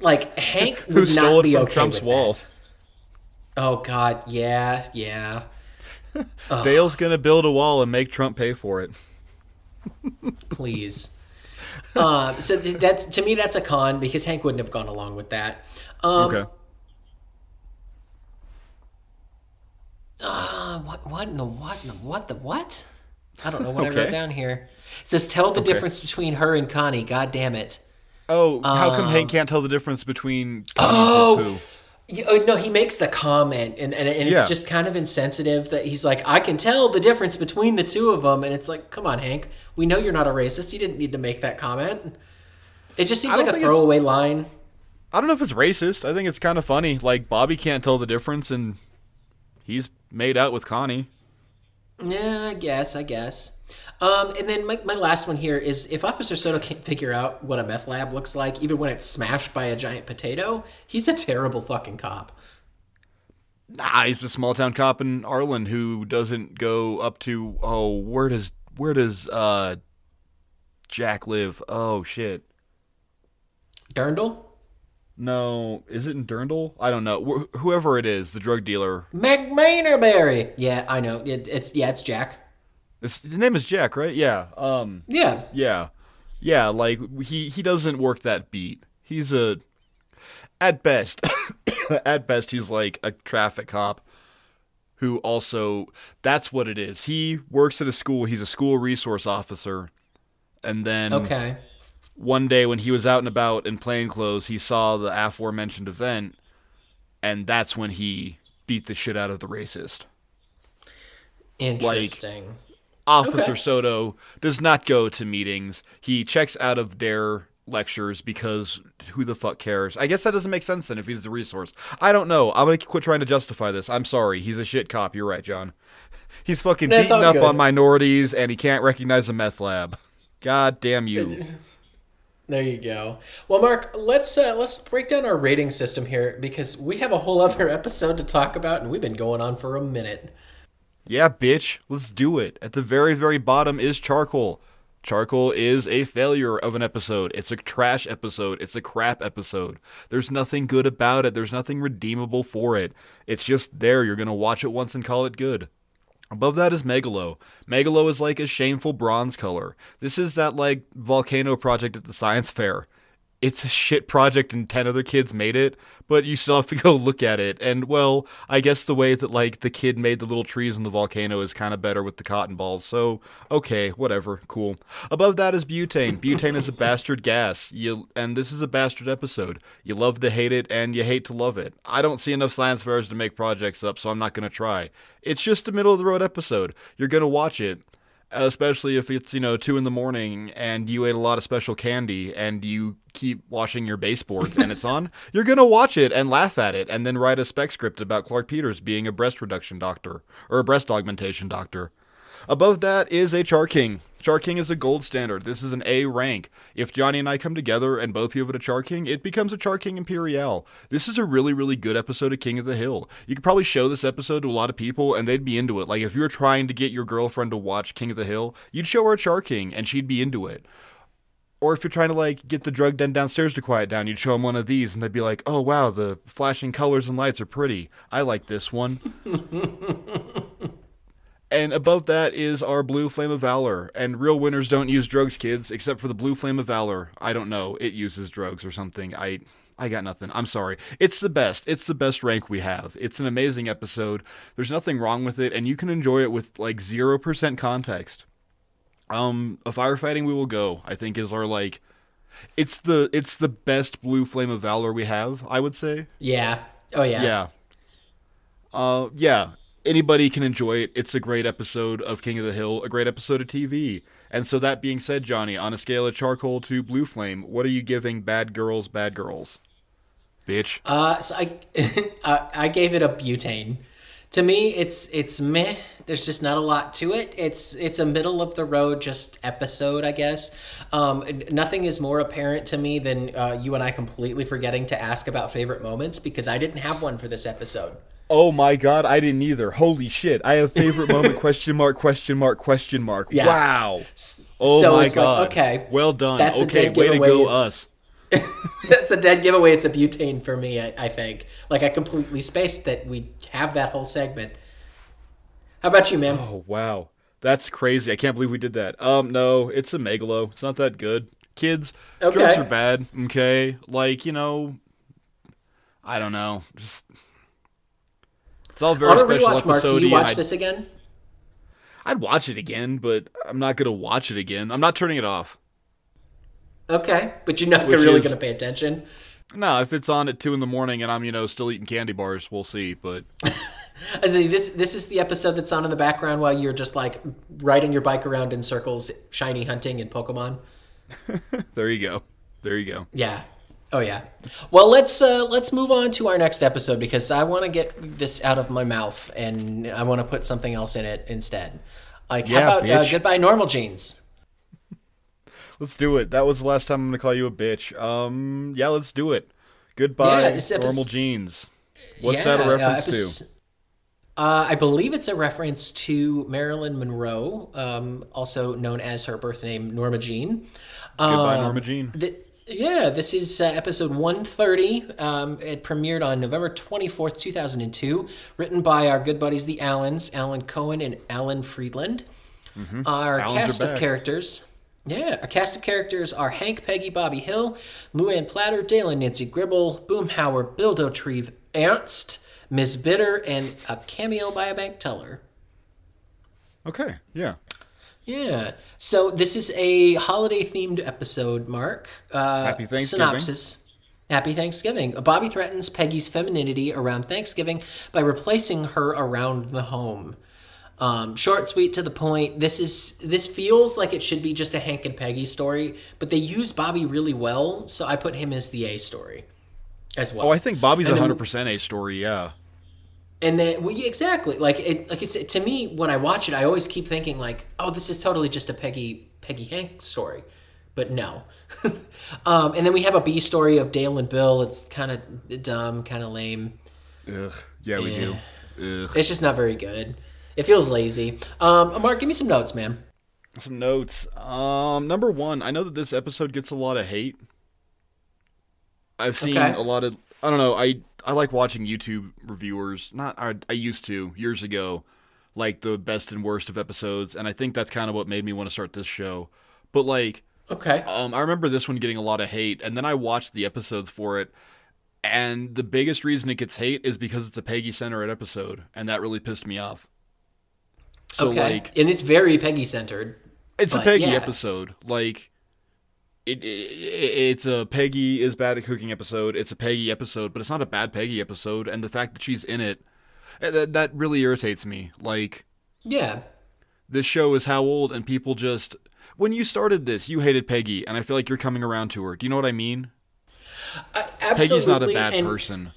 Speaker 1: like, Hank would
Speaker 2: Who stole
Speaker 1: not
Speaker 2: it
Speaker 1: be
Speaker 2: from
Speaker 1: okay
Speaker 2: Trump's
Speaker 1: with
Speaker 2: wall?
Speaker 1: that. Oh, God, yeah, yeah.
Speaker 2: Dale's gonna build a wall and make Trump pay for it.
Speaker 1: please. um, so th- that's to me that's a con because Hank wouldn't have gone along with that. Um,
Speaker 2: Okay.
Speaker 1: uh, what what in the what in the what the what? I don't know what I wrote down here. It says tell the difference between her and Connie. God damn it.
Speaker 2: Oh, how come Hank can't tell the difference between Connie
Speaker 1: Um, Oh!
Speaker 2: and
Speaker 1: You- oh, no, he makes the comment, and, and, and it's
Speaker 2: Yeah.
Speaker 1: just kind of insensitive that he's like, I can tell the difference between the two of them. And it's like, come on, Hank. We know you're not a racist. You didn't need to make that comment. It just seems like a throwaway line.
Speaker 2: I don't know if it's racist. I think it's kind of funny. Like Bobby can't tell the difference, and he's made out with Connie.
Speaker 1: Yeah, I guess, I guess. Um, and then my, my last one here is if Officer Soto can't figure out what a meth lab looks like, even when it's smashed by a giant potato, he's a terrible fucking cop.
Speaker 2: Nah, he's a small town cop in Arlen who doesn't go up to oh where does where does uh Jack live? Oh shit.
Speaker 1: Durndal?
Speaker 2: No, is it in Durndal? I don't know. Wh- whoever it is, the drug dealer.
Speaker 1: Meg Mainerberry. Yeah, I know. It, it's yeah, it's Jack.
Speaker 2: It's, the name is Jack, right? Yeah. Um.
Speaker 1: Yeah.
Speaker 2: Yeah. Yeah, like he he doesn't work that beat. He's a at best at best he's like a traffic cop who also that's what it is. He works at a school. He's a school resource officer. And then
Speaker 1: Okay.
Speaker 2: One day when he was out and about in plain clothes, he saw the aforementioned event and that's when he beat the shit out of the racist.
Speaker 1: Interesting.
Speaker 2: Officer
Speaker 1: Okay.
Speaker 2: Soto does not go to meetings. He checks out of their lectures because who the fuck cares? I guess that doesn't make sense then if he's the resource. I don't know. I'm gonna quit trying to justify this. I'm sorry. He's a shit cop. You're right, John. He's fucking
Speaker 1: That's
Speaker 2: beating up
Speaker 1: good.
Speaker 2: on minorities and he can't recognize a meth lab. God damn you.
Speaker 1: There you go. Well, Mark, let's uh, let's break down our rating system here because we have a whole other episode to talk about, and we've been going on for a minute.
Speaker 2: Yeah, bitch, let's do it. At the very, very bottom is Charcoal. Charcoal is a failure of an episode. It's a trash episode. It's a crap episode. There's nothing good about it. There's nothing redeemable for it. It's just there. You're going to watch it once and call it good. Above that is Megalo. Megalo is like a shameful bronze color. This is that like volcano project at the science fair. It's a shit project and 10 other kids made it, but you still have to go look at it. And well, I guess the way that like the kid made the little trees in the volcano is kind of better with the cotton balls. So, okay, whatever, cool. Above that is butane. Butane is a bastard gas. You and this is a bastard episode. You love to hate it and you hate to love it. I don't see enough science fairs to make projects up, so I'm not going to try. It's just a middle of the road episode. You're going to watch it especially if it's you know two in the morning and you ate a lot of special candy and you keep washing your baseboards and it's on you're gonna watch it and laugh at it and then write a spec script about clark peters being a breast reduction doctor or a breast augmentation doctor. Above that is char king char king is a gold standard. This is an a rank. If johnny and i come together and both give it a char king it becomes a char king imperial. This is a really really good episode of king of the hill. You could probably show this episode to a lot of people and they'd be into it. Like if you were trying to get your girlfriend to watch king of the hill you'd show her a char king and she'd be into it. Or if you're trying to like get the drug den downstairs to quiet down, you'd show them one of these, and they'd be like, "Oh wow, the flashing colors and lights are pretty. I like this one." and above that is our blue flame of valor. And real winners don't use drugs, kids, except for the blue flame of valor. I don't know, it uses drugs or something. I I got nothing. I'm sorry. It's the best. It's the best rank we have. It's an amazing episode. There's nothing wrong with it, and you can enjoy it with like zero percent context. Um, a firefighting we will go. I think is our like, it's the it's the best blue flame of valor we have. I would say.
Speaker 1: Yeah. Oh yeah.
Speaker 2: Yeah. Uh, yeah. Anybody can enjoy it. It's a great episode of King of the Hill, a great episode of TV. And so that being said, Johnny, on a scale of charcoal to blue flame, what are you giving Bad Girls, Bad Girls? Bitch.
Speaker 1: Uh, so I, I gave it a butane. To me, it's it's meh. There's just not a lot to it. It's it's a middle of the road just episode, I guess. Um, nothing is more apparent to me than uh, you and I completely forgetting to ask about favorite moments because I didn't have one for this episode.
Speaker 2: Oh my god, I didn't either. Holy shit. I have favorite moment question mark question mark question mark.
Speaker 1: Yeah.
Speaker 2: Wow. Oh
Speaker 1: so
Speaker 2: my god.
Speaker 1: like okay,
Speaker 2: Well done.
Speaker 1: That's a
Speaker 2: okay,
Speaker 1: dead
Speaker 2: way to
Speaker 1: giveaway.
Speaker 2: go
Speaker 1: It's-
Speaker 2: us.
Speaker 1: that's a dead giveaway. It's a butane for me. I, I think. Like I completely spaced that we have that whole segment. How about you, man?
Speaker 2: Oh wow. That's crazy. I can't believe we did that. Um no, it's a megalo. It's not that good. Kids,
Speaker 1: Okay.
Speaker 2: drugs are bad, okay? Like, you know, I don't know. Just It's all very special
Speaker 1: rewatch, Mark,
Speaker 2: episode.
Speaker 1: do you watch
Speaker 2: I'd,
Speaker 1: this again?
Speaker 2: I'd watch it again, but I'm not gonna watch it again. I'm not turning it off.
Speaker 1: Okay, but you're not
Speaker 2: Which
Speaker 1: really
Speaker 2: is-
Speaker 1: going to pay attention.
Speaker 2: No, if it's on at two in the morning and I'm, you know, still eating candy bars, we'll see. But
Speaker 1: I see this. This is the episode that's on in the background while you're just like riding your bike around in circles, shiny hunting and Pokemon.
Speaker 2: there you go. There you go.
Speaker 1: Yeah. Oh yeah. Well, let's uh, let's move on to our next episode because I want to get this out of my mouth and I want to put something else in it instead. Like
Speaker 2: Yeah,
Speaker 1: how about uh, goodbye normal jeans?
Speaker 2: Let's do it. That was the last time I'm gonna call you a bitch. Um, yeah, let's do it. Goodbye,
Speaker 1: Yeah,
Speaker 2: normal jeans. What's
Speaker 1: Yeah,
Speaker 2: that a
Speaker 1: uh,
Speaker 2: reference to?
Speaker 1: Uh, I believe it's a reference to Marilyn Monroe, um, also known as her birth name Norma Jean.
Speaker 2: Goodbye,
Speaker 1: Um,
Speaker 2: Norma Jean.
Speaker 1: Th- yeah, this is uh, episode 130. Um, it premiered on November 24th, 2002. Written by our good buddies, the Allens, Alan Cohen and Alan Freedland. Our
Speaker 2: Allens
Speaker 1: cast of characters. Yeah, our cast of characters are Hank, Peggy, Bobby Hill, Luann Platter, Dale and Nancy Gribble, Boomhauer, Bill Dauterive, Ernst, Miss Bitter, and a cameo by a bank teller.
Speaker 2: Okay, yeah.
Speaker 1: Yeah. So this is a holiday themed episode, Mark. Uh,
Speaker 2: Happy Thanksgiving.
Speaker 1: Synopsis. Happy Thanksgiving. Bobby threatens Peggy's femininity around Thanksgiving by replacing her around the home. Um, short, sweet, to the point. This is this feels like it should be just a Hank and Peggy story, but they use Bobby really well, so I put him as the A story as well.
Speaker 2: Oh, I think Bobby's hundred percent a story. Yeah.
Speaker 1: And then, well, yeah, exactly. Like it, like I said, to me, when I watch it, I always keep thinking like, oh, this is totally just a Peggy Peggy Hank story, but no. um, and then we have a B story of Dale and Bill. It's kind of dumb, kind of lame.
Speaker 2: Ugh. Yeah, we do. Ugh.
Speaker 1: It's just not very good. It feels lazy. Um, Mark, give me some notes, man.
Speaker 2: Some notes. Um, number one, I know that this episode gets a lot of hate. I've seen
Speaker 1: Okay.
Speaker 2: a lot of. I don't know. I I like watching YouTube reviewers. Not I, I used to years ago, like the best and worst of episodes, and I think that's kind of what made me want to start this show. But like,
Speaker 1: Okay.
Speaker 2: um, I remember this one getting a lot of hate, and then I watched the episodes for it, and the biggest reason it gets hate is because it's a Peggy centered episode, and that really pissed me off. So
Speaker 1: okay.
Speaker 2: like,
Speaker 1: and it's very Peggy centered.
Speaker 2: it's a Peggy
Speaker 1: yeah.
Speaker 2: episode. Like it, it, it's a Peggy is bad at cooking episode. It's a Peggy episode, but it's not a bad Peggy episode. And the fact that she's in it, eh, that that really irritates me. Like
Speaker 1: Yeah.
Speaker 2: this show is how old, and people just when you started this, you hated Peggy, and I feel like you're coming around to her. Do you know what I mean?
Speaker 1: Absolutely.
Speaker 2: Peggy's not a bad
Speaker 1: and,
Speaker 2: person.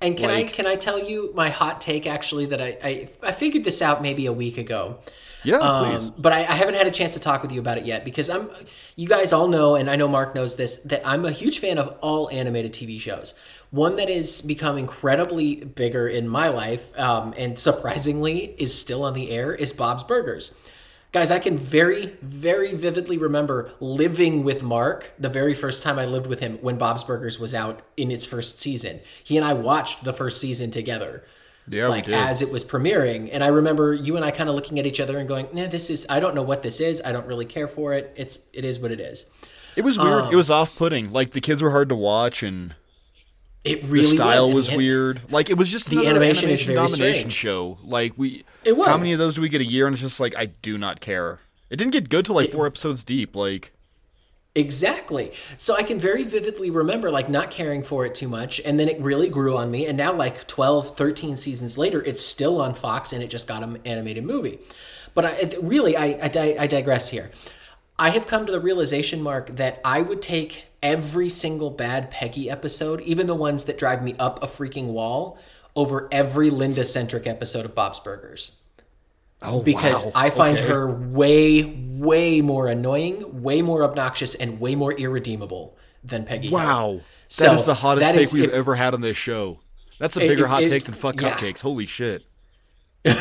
Speaker 1: And can I can I tell you my hot take actually that I, I I figured this out maybe a week ago.
Speaker 2: Yeah, please.
Speaker 1: Um, but I, I haven't had a chance to talk with you about it yet because I'm. You guys all know, and I know Mark knows this, that I'm a huge fan of all animated TV shows. One that has become incredibly bigger in my life, um, and surprisingly is still on the air, is Bob's Burgers. Guys, I can very, very vividly remember living with Mark the very first time I lived with him when Bob's Burgers was out in its first season. He and I watched the first season together
Speaker 2: Yeah,
Speaker 1: like
Speaker 2: we did.
Speaker 1: as it was premiering and i remember you and i kind of looking at each other and going nah this is i don't know what this is i don't really care for it it's it is what it is
Speaker 2: it was weird.
Speaker 1: um,
Speaker 2: it was off-putting. Like the kids were hard to watch, and
Speaker 1: it
Speaker 2: the
Speaker 1: really
Speaker 2: style
Speaker 1: was,
Speaker 2: was, weird. Like it was just
Speaker 1: The
Speaker 2: another
Speaker 1: animation is very
Speaker 2: domination
Speaker 1: strange.
Speaker 2: show. Like we,
Speaker 1: It was.
Speaker 2: How many of those do we get a year? And it's just like I do not care. It didn't get good till like four episodes deep. Like
Speaker 1: exactly. So i can very vividly remember like not caring for it too much and then it really grew on me and now like 12 13 seasons later it's still on fox and it just got an animated movie. But i really i i, I digress here. I have come to the realization, Mark, that I would take every single bad Peggy episode, even the ones that drive me up a freaking wall, over every Linda centric episode of Bob's Burgers.
Speaker 2: Oh
Speaker 1: Because
Speaker 2: wow.
Speaker 1: I find
Speaker 2: Okay.
Speaker 1: her way, way more annoying, way more obnoxious, and way more irredeemable than Peggy. Hill.
Speaker 2: wow. That is the hottest take
Speaker 1: is-
Speaker 2: we've
Speaker 1: if-
Speaker 2: ever had on this show. That's a bigger
Speaker 1: it-
Speaker 2: hot
Speaker 1: it-
Speaker 2: take than fuck
Speaker 1: yeah.
Speaker 2: cupcakes. Holy shit.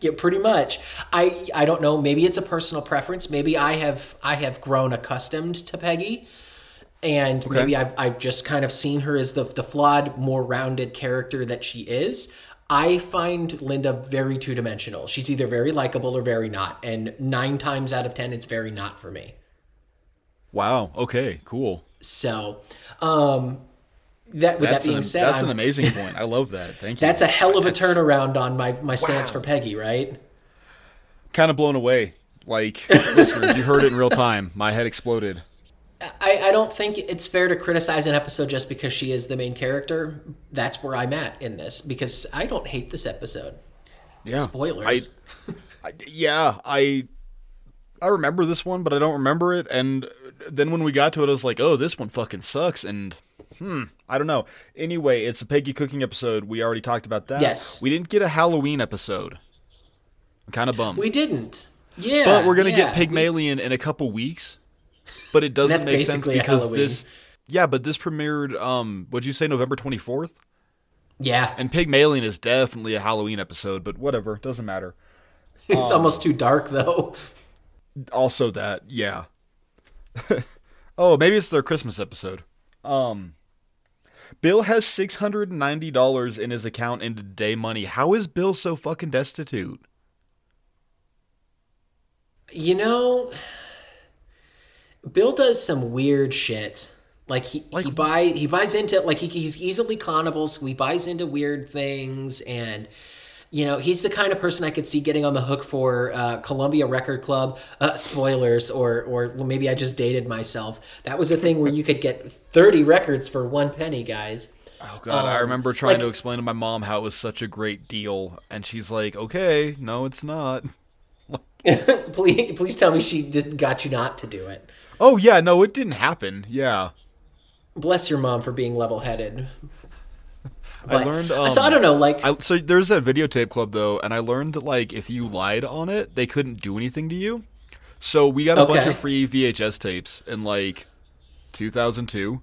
Speaker 1: Yeah, pretty much. I I don't know. Maybe it's a personal preference. Maybe I have I have grown accustomed to Peggy, and maybe I've I've just kind of seen her as the the flawed, more rounded character that she is. I find Linda very two dimensional. She's either very likable or very not, and nine times out of ten, it's very not for me.
Speaker 2: Wow. Okay. Cool.
Speaker 1: So, um, that with
Speaker 2: That's
Speaker 1: that being
Speaker 2: an,
Speaker 1: said,
Speaker 2: that's
Speaker 1: I'm-
Speaker 2: an amazing point. I love that. Thank you.
Speaker 1: That's a hell of a turnaround on my my stance
Speaker 2: Wow.
Speaker 1: for Peggy, right?
Speaker 2: kind of blown away. Like listeners, you heard it in real time. My head exploded.
Speaker 1: I, I don't think it's fair to criticize an episode just because she is the main character. That's where I'm at in this because I don't hate this episode.
Speaker 2: Yeah.
Speaker 1: Spoilers.
Speaker 2: I, yeah, I I remember this one, but I don't remember it. And then when we got to it, I was like, "Oh, this one fucking sucks." And hmm, I don't know. Anyway, it's a Peggy cooking episode. We already talked about that.
Speaker 1: Yes.
Speaker 2: we didn't get a Halloween episode. I'm kind of bummed.
Speaker 1: we didn't. Yeah.
Speaker 2: but we're gonna
Speaker 1: yeah.
Speaker 2: get Pigmalion in a couple weeks. But it doesn't make sense because
Speaker 1: Halloween.
Speaker 2: this. Yeah, but this premiered. Um, what'd you say? November twenty fourth.
Speaker 1: Yeah.
Speaker 2: And Pigmalion is definitely a Halloween episode, but whatever, doesn't matter.
Speaker 1: it's almost too dark though.
Speaker 2: also that yeah oh maybe it's their christmas episode um bill has $690 in his account in today money how is bill so fucking destitute
Speaker 1: You know, Bill does some weird shit. Like he he buy he buys into like he, he's easily connable, so he buys into weird things, and you know he's the kind of person I could see getting on the hook for uh, Columbia Record Club. Uh, spoilers, or or well, maybe I just dated myself. That was a thing where you could get thirty records for one penny, guys.
Speaker 2: Oh god, I remember trying
Speaker 1: like-
Speaker 2: to explain to my mom how it was such a great deal, and she's like, "Okay, no, it's not."
Speaker 1: please please tell me she just got you not to do it.
Speaker 2: Oh yeah, no, it didn't happen. Yeah,
Speaker 1: Bless your mom for being level headed.
Speaker 2: I learned. Um,
Speaker 1: so I don't know, like
Speaker 2: I, so there's that videotape club though, and I learned that like if you lied on it, they couldn't do anything to you. So we got a bunch of free VHS tapes in like 2002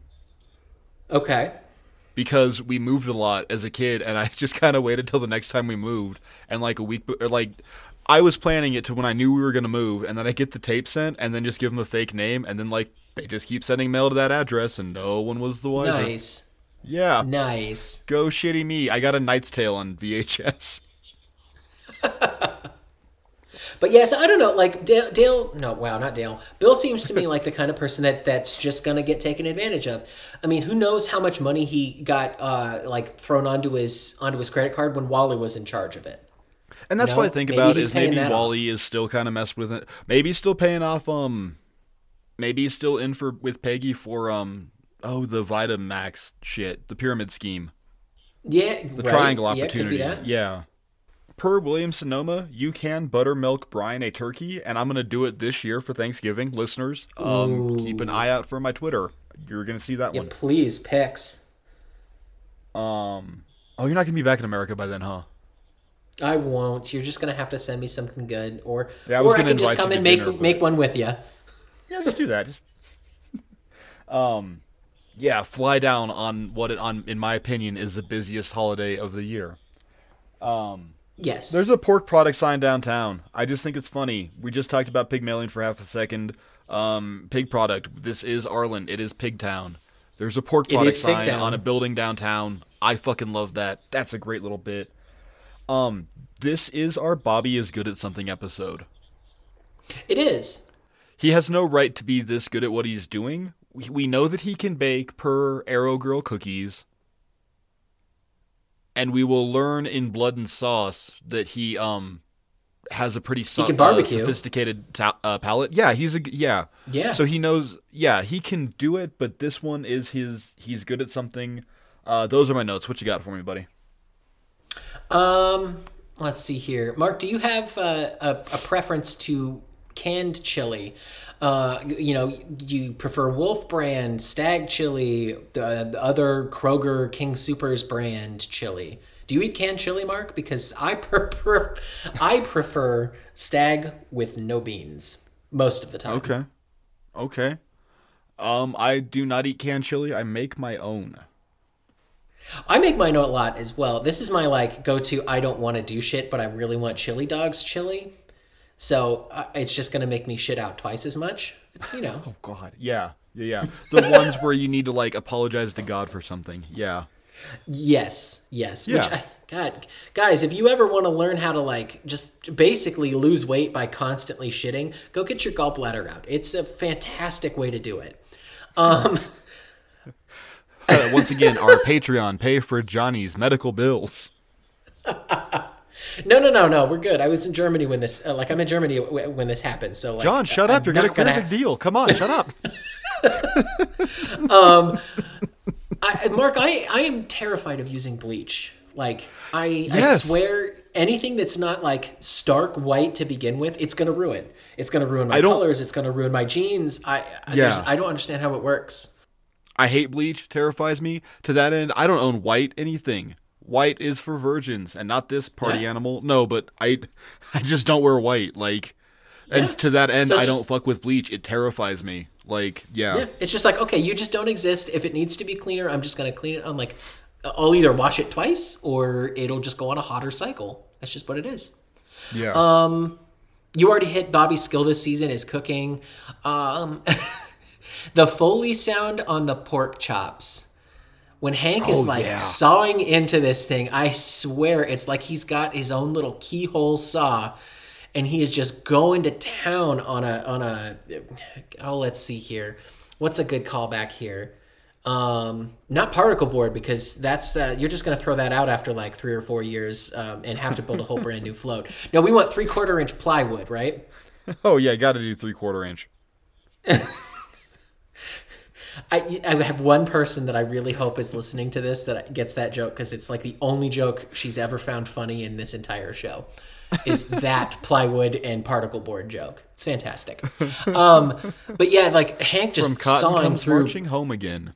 Speaker 1: okay.
Speaker 2: because we moved a lot as a kid, and I just kind of waited till the next time we moved, and like a week, or like I was planning it to when I knew we were gonna move, and then I get the tape sent, and then just give them a fake name, and then like they just keep sending mail to that address, and no one was the wiser.
Speaker 1: Nice.
Speaker 2: Yeah.
Speaker 1: Nice.
Speaker 2: Go shitty me. I got a Knight's Tale on VHS.
Speaker 1: But yes, I don't know. Like Dale, Dale, no, wow, not Dale. Bill seems to me like the kind of person that that's just gonna get taken advantage of. I mean, who knows how much money he got uh, like thrown onto his onto his credit card when Wally was in charge of it.
Speaker 2: And that's
Speaker 1: No,
Speaker 2: what I think about is maybe Wally is still kind of messed with it. Maybe he's still paying off. Um, maybe he's still in for with Peggy for um. Oh, the Vitamax shit, the pyramid scheme,
Speaker 1: Yeah,
Speaker 2: the triangle
Speaker 1: Yeah, could
Speaker 2: opportunity.
Speaker 1: that.
Speaker 2: Yeah. Per Williams Sonoma, you can buttermilk brine a turkey, and I'm gonna do it this year for Thanksgiving. Listeners, um, keep an eye out for my Twitter. You're gonna see that
Speaker 1: Yeah,
Speaker 2: one.
Speaker 1: please, pics.
Speaker 2: Um. Oh, you're not gonna be back in America by then, huh?
Speaker 1: I won't. You're just gonna have to send me something good, or
Speaker 2: Yeah, I
Speaker 1: or I can just come and make
Speaker 2: dinner,
Speaker 1: make one with you.
Speaker 2: Yeah, just do that. Just um, yeah, fly down on what it on in my opinion is the busiest holiday of the year.
Speaker 1: Yes.
Speaker 2: There's a pork product sign downtown. I just think it's funny. We just talked about Pigmalion for half a second. Um, pig product. This is Arlen. It is Pigtown. There's a pork product sign
Speaker 1: Pigtown.
Speaker 2: on a building downtown. I fucking love that. That's a great little bit. Um, this is our Bobby is good at something episode.
Speaker 1: It is.
Speaker 2: He has no right to be this good at what he's doing. We, we know that he can bake per Arrow Girl cookies. And we will learn in Blood and Sauce that he um has a pretty so-
Speaker 1: can
Speaker 2: uh,
Speaker 1: barbecue.
Speaker 2: sophisticated ta- uh, palate. Yeah, he's a yeah.
Speaker 1: Yeah.
Speaker 2: So he knows yeah, he can do it, but this one is his he's good at something. Uh those are my notes. What you got for me, buddy?
Speaker 1: Um, let's see here, Mark. Do you have uh, a a preference to canned chili? Uh, you, know, you prefer Wolf brand, Stag chili, the, the other Kroger King Supers brand chili. Do you eat canned chili, Mark? Because I prefer I prefer Stag with no beans most of the time.
Speaker 2: Okay. Okay. Um I do not eat canned chili. I make my own.
Speaker 1: I make mine a lot as well. This is my like go to. I don't want to do shit, but I really want chili dogs chili. So uh, it's just gonna make me shit out twice as much. You know.
Speaker 2: Oh God, yeah, yeah, yeah. The ones where you need to like apologize to God for something. Yeah,
Speaker 1: yes, yes. Which
Speaker 2: Yeah.
Speaker 1: I, God, guys, if you ever want to learn how to like just basically lose weight by constantly shitting, go get your gallbladder out. It's a fantastic way to do it. Um,
Speaker 2: once again, our Patreon pay for Johnny's medical bills.
Speaker 1: no, no, no, no. We're good. I was in Germany when this, uh, like, I'm in Germany w- when this happened. So, like,
Speaker 2: John, shut
Speaker 1: I'm
Speaker 2: up! You're gonna get a deal. Come on, shut up.
Speaker 1: I, Mark, I, I am terrified of using bleach. Like, I, I swear, anything that's not like stark white to begin with, it's gonna ruin. It's gonna ruin my colors. It's gonna ruin my jeans. I, I,
Speaker 2: Yeah.
Speaker 1: I don't understand how it works.
Speaker 2: I hate bleach. Terrifies me. To that end, I don't own white anything. White is for virgins and not this party
Speaker 1: Yeah.
Speaker 2: animal. No, but I, I just don't wear white. Like, and to that end,
Speaker 1: So
Speaker 2: I don't fuck with bleach. It terrifies me. Like, yeah,
Speaker 1: Yeah, it's just like okay, you just don't exist. If it needs to be cleaner, I'm just gonna clean it. I'm like, I'll either wash it twice or it'll just go on a hotter cycle. That's just what it is.
Speaker 2: yeah.
Speaker 1: Um, you already hit Bobby's skill this season is cooking. Um, the Foley sound on the pork chops. When Hank is
Speaker 2: Oh,
Speaker 1: like
Speaker 2: yeah.
Speaker 1: sawing into this thing, I swear it's like he's got his own little keyhole saw and he is just going to town on a on a. Oh, let's see here. What's a good callback here? Um, not particle board because that's uh, you're just going to throw that out after like three or four years um, and have to build a whole brand new float. No, we want three quarter inch plywood, right?
Speaker 2: Oh yeah, got to do three quarter inch.
Speaker 1: I, I have one person that I really hope is listening to this that gets that joke because it's like the only joke she's ever found funny in this entire show is that plywood and particle board joke. It's fantastic. Um, but yeah, like Hank just
Speaker 2: From Cotton
Speaker 1: sawing through.
Speaker 2: marching home again.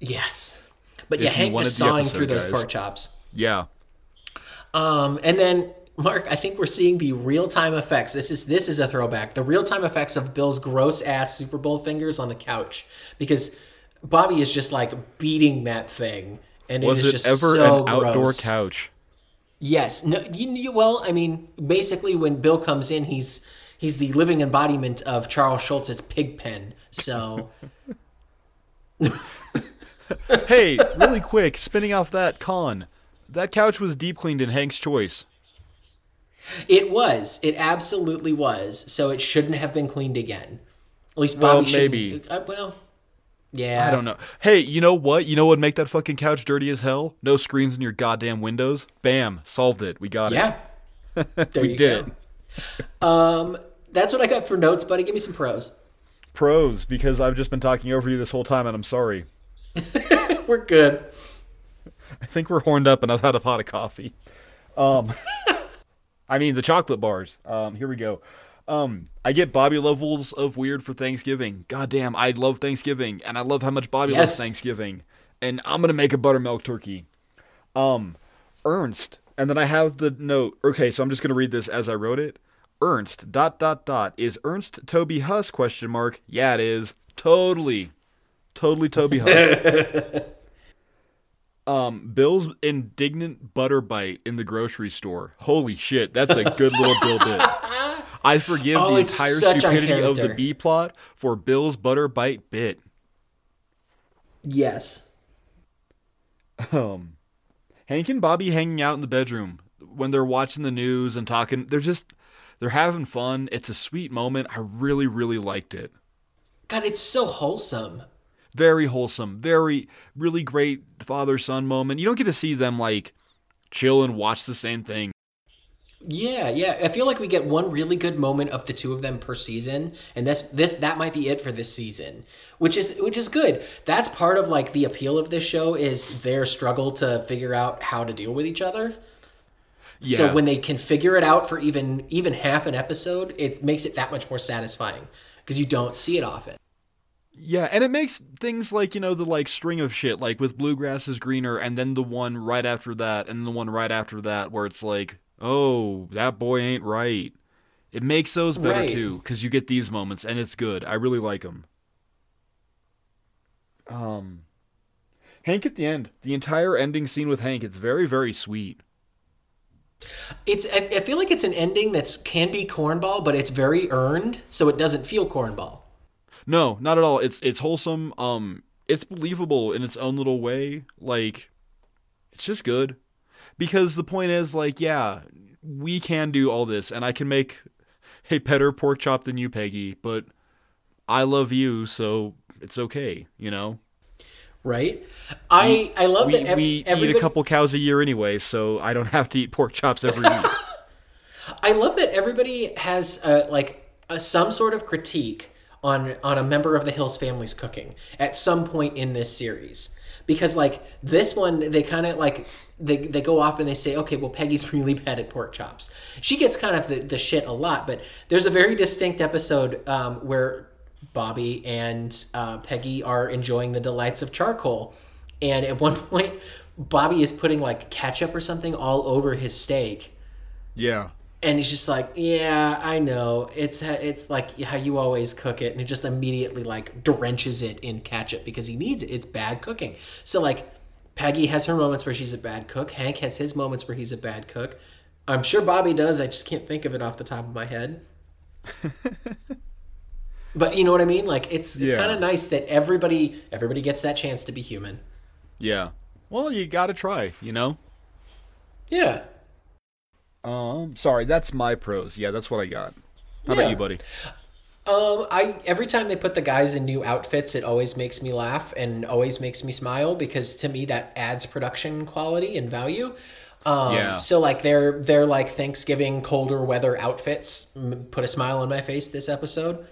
Speaker 1: Yes, but yeah,
Speaker 2: If you
Speaker 1: Hank just sawing
Speaker 2: episode,
Speaker 1: through those
Speaker 2: guys.
Speaker 1: pork chops.
Speaker 2: Yeah.
Speaker 1: Um, and then Mark, I think we're seeing the real time effects. This is this is a throwback. The real time effects of Bill's gross ass Super Bowl fingers on the couch because Bobby is just like beating that thing, and
Speaker 2: Was
Speaker 1: it is
Speaker 2: it
Speaker 1: just
Speaker 2: ever
Speaker 1: so
Speaker 2: an outdoor
Speaker 1: gross.
Speaker 2: couch?
Speaker 1: Yes. No. You, you, well, I mean, basically, when Bill comes in, he's he's the living embodiment of Charles Schulz's pig pen. So
Speaker 2: hey, really quick, spinning off that con. That couch was deep cleaned in Hank's choice.
Speaker 1: It was. It absolutely was. So it shouldn't have been cleaned again. At least
Speaker 2: Well,
Speaker 1: Bobby shouldn't-
Speaker 2: maybe.
Speaker 1: Uh, well, yeah.
Speaker 2: I don't know. Hey, you know what? You know what would make that fucking couch dirty as hell? No screens in your goddamn windows. Bam, solved it. We got
Speaker 1: Yeah.
Speaker 2: it. Yeah.
Speaker 1: There
Speaker 2: we
Speaker 1: you
Speaker 2: did
Speaker 1: go. Um, that's what I got for notes, buddy. Give me some pros.
Speaker 2: Pros, because I've just been talking over you this whole time and I'm sorry.
Speaker 1: We're good.
Speaker 2: I think we're horned up and I've had a pot of coffee. Um, I mean the chocolate bars. Um, here we go. Um, I get Bobby levels of weird for Thanksgiving. Goddamn, I love Thanksgiving, and I love how much Bobby
Speaker 1: Yes.
Speaker 2: loves Thanksgiving. And I'm gonna make a buttermilk turkey. Um, Ernst, and then I have the note. Okay, so I'm just gonna read this as I wrote it. Ernst dot dot dot is Ernst Toby Huss question mark? Yeah, it is. Totally, totally Toby Huss. Um, Bill's indignant butter bite in the grocery store. Holy shit, that's a good little Bill bit. I forgive
Speaker 1: Oh,
Speaker 2: the entire stupidity of the. B plot for Bill's butter bite bit.
Speaker 1: Yes.
Speaker 2: Um, Hank and Bobby hanging out in the bedroom when they're watching the news and talking. They're just they're having fun. It's a sweet moment. I really really liked it.
Speaker 1: God, it's so wholesome.
Speaker 2: Very wholesome. Very really great father son moment. You don't get to see them like chill and watch the same thing.
Speaker 1: Yeah, yeah. I feel like we get one really good moment of the two of them per season, and this this that might be it for this season, which is which is good. That's part of like the appeal of this show is their struggle to figure out how to deal with each other.
Speaker 2: Yeah.
Speaker 1: So when they can figure it out for even even half an episode, it makes it that much more satisfying because you don't see it often.
Speaker 2: Yeah, and it makes things like, you know, the like string of shit, like with Bluegrass is greener, and then the one right after that, and the one right after that, where it's like, oh, that boy ain't right. It makes those better
Speaker 1: Right.
Speaker 2: too, because you get these moments, and it's good. I really like them. Um, Hank at the end, the entire ending scene with Hank, it's very, very sweet.
Speaker 1: It's I, I feel like it's an ending that's can be cornball, but it's very earned, so it doesn't feel cornball.
Speaker 2: No, not at all. It's it's wholesome. Um, it's believable in its own little way. Like, it's just good. Because the point is, like, yeah, we can do all this, and I can make a better pork chop than you, Peggy. But I love you, so it's okay. You know,
Speaker 1: Right? I I love
Speaker 2: we
Speaker 1: that ev-
Speaker 2: we eat a couple cows a year anyway, so I don't have to eat pork chops every week.
Speaker 1: I love that everybody has uh, like a, some sort of critique on on a member of the Hills family's cooking at some point in this series. Because like this one they kind of like they, they go off and they say okay well Peggy's really bad at pork chops. She gets kind of the, the shit a lot but there's a very distinct episode um, where Bobby and uh, Peggy are enjoying the delights of charcoal and at one point Bobby is putting like ketchup or something all over his steak.
Speaker 2: Yeah,
Speaker 1: and he's just like, "Yeah, I know. It's it's like how you always cook it." And it just immediately like drenches it in ketchup because he needs it. It's bad cooking. So like, Peggy has her moments where she's a bad cook. Hank has his moments where he's a bad cook. I'm sure Bobby does. I just can't think of it off the top of my head. but you know what I mean? Like it's it's
Speaker 2: Yeah.
Speaker 1: kind of nice that everybody everybody gets that chance to be human.
Speaker 2: yeah. Well, you gotta try. You know.
Speaker 1: Yeah.
Speaker 2: Um, sorry, that's my pros. Yeah, that's what I got. How
Speaker 1: Yeah.
Speaker 2: about you, buddy?
Speaker 1: Um, I every time they put the guys in new outfits, it always makes me laugh and always makes me smile because to me that adds production quality and value. Um,
Speaker 2: Yeah.
Speaker 1: So like their their like Thanksgiving colder weather outfits m- put a smile on my face this episode.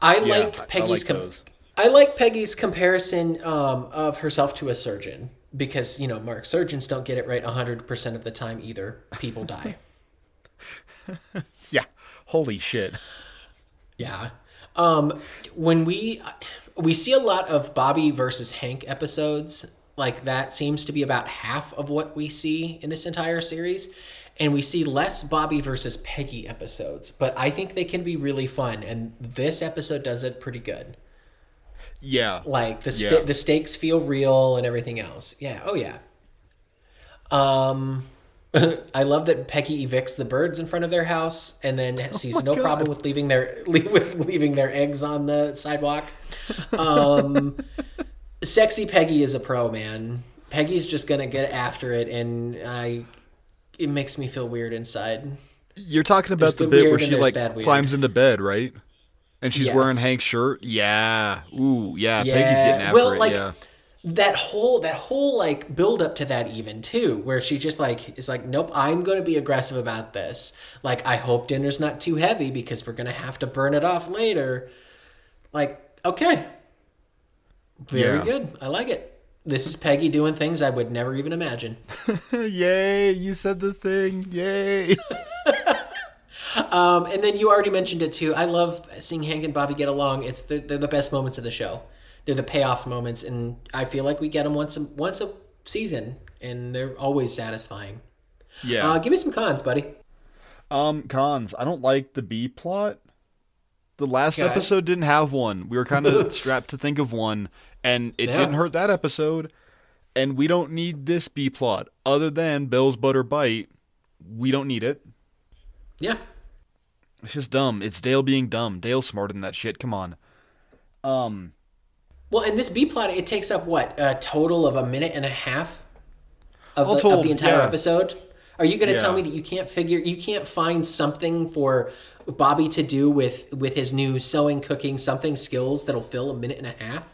Speaker 1: I
Speaker 2: Yeah,
Speaker 1: like
Speaker 2: I- I
Speaker 1: Peggy's.
Speaker 2: like
Speaker 1: com- I like Peggy's comparison um, of herself to a surgeon because you know Mark surgeons don't get it right hundred percent of the time either. People die.
Speaker 2: Yeah. Holy shit.
Speaker 1: Yeah. Um when we we see a lot of Bobby versus Hank episodes, like that seems to be about half of what we see in this entire series. And we see less Bobby versus Peggy episodes, but I think they can be really fun and this episode does it pretty good.
Speaker 2: Yeah.
Speaker 1: Like the sta-
Speaker 2: Yeah.
Speaker 1: the stakes feel real and everything else. Yeah, oh yeah. Um I love that Peggy evicts the birds in front of their house and then sees no
Speaker 2: Oh God.
Speaker 1: problem with leaving their with leaving their eggs on the sidewalk. Um, sexy Peggy is a pro man. Peggy's just gonna get after it, and I it makes me feel weird inside.
Speaker 2: You're talking about
Speaker 1: There's
Speaker 2: the bit where she like climbs into bed, right? And she's wearing Hank's shirt. Yeah. Ooh, yeah.
Speaker 1: Yeah.
Speaker 2: Peggy's getting after
Speaker 1: well,
Speaker 2: it.
Speaker 1: like
Speaker 2: yeah.
Speaker 1: that whole that whole like build up to that even too, where she just like is like, nope, I'm gonna be aggressive about this. Like, I hope dinner's not too heavy because we're gonna have to burn it off later. Like, okay, very
Speaker 2: Yeah.
Speaker 1: good. I like it. This is Peggy doing things I would never even imagine.
Speaker 2: Yay! You said the thing. Yay!
Speaker 1: Um, and then you already mentioned it too. I love seeing Hank and Bobby get along. It's the, they're the best moments of the show. They're the payoff moments, and I feel like we get them once a, once a season, and they're always satisfying.
Speaker 2: yeah.
Speaker 1: Uh, give me some cons, buddy.
Speaker 2: Um, cons. I don't like the B plot. The last
Speaker 1: Okay.
Speaker 2: episode didn't have one. We were kind of strapped to think of one, and it
Speaker 1: Yeah.
Speaker 2: didn't hurt that episode. And we don't need this B plot. Other than Bill's butter bite, we don't need it.
Speaker 1: Yeah,
Speaker 2: It's just dumb. It's Dale being dumb. Dale's smarter than that shit. Come on. Um,
Speaker 1: Well, and this B plot, it takes up what a total of a minute and a half of, the, of the entire
Speaker 2: yeah.
Speaker 1: episode. Are you going to tell me that you can't figure, you can't find something for Bobby to do with with his new sewing, cooking, something skills that'll fill a minute and a half?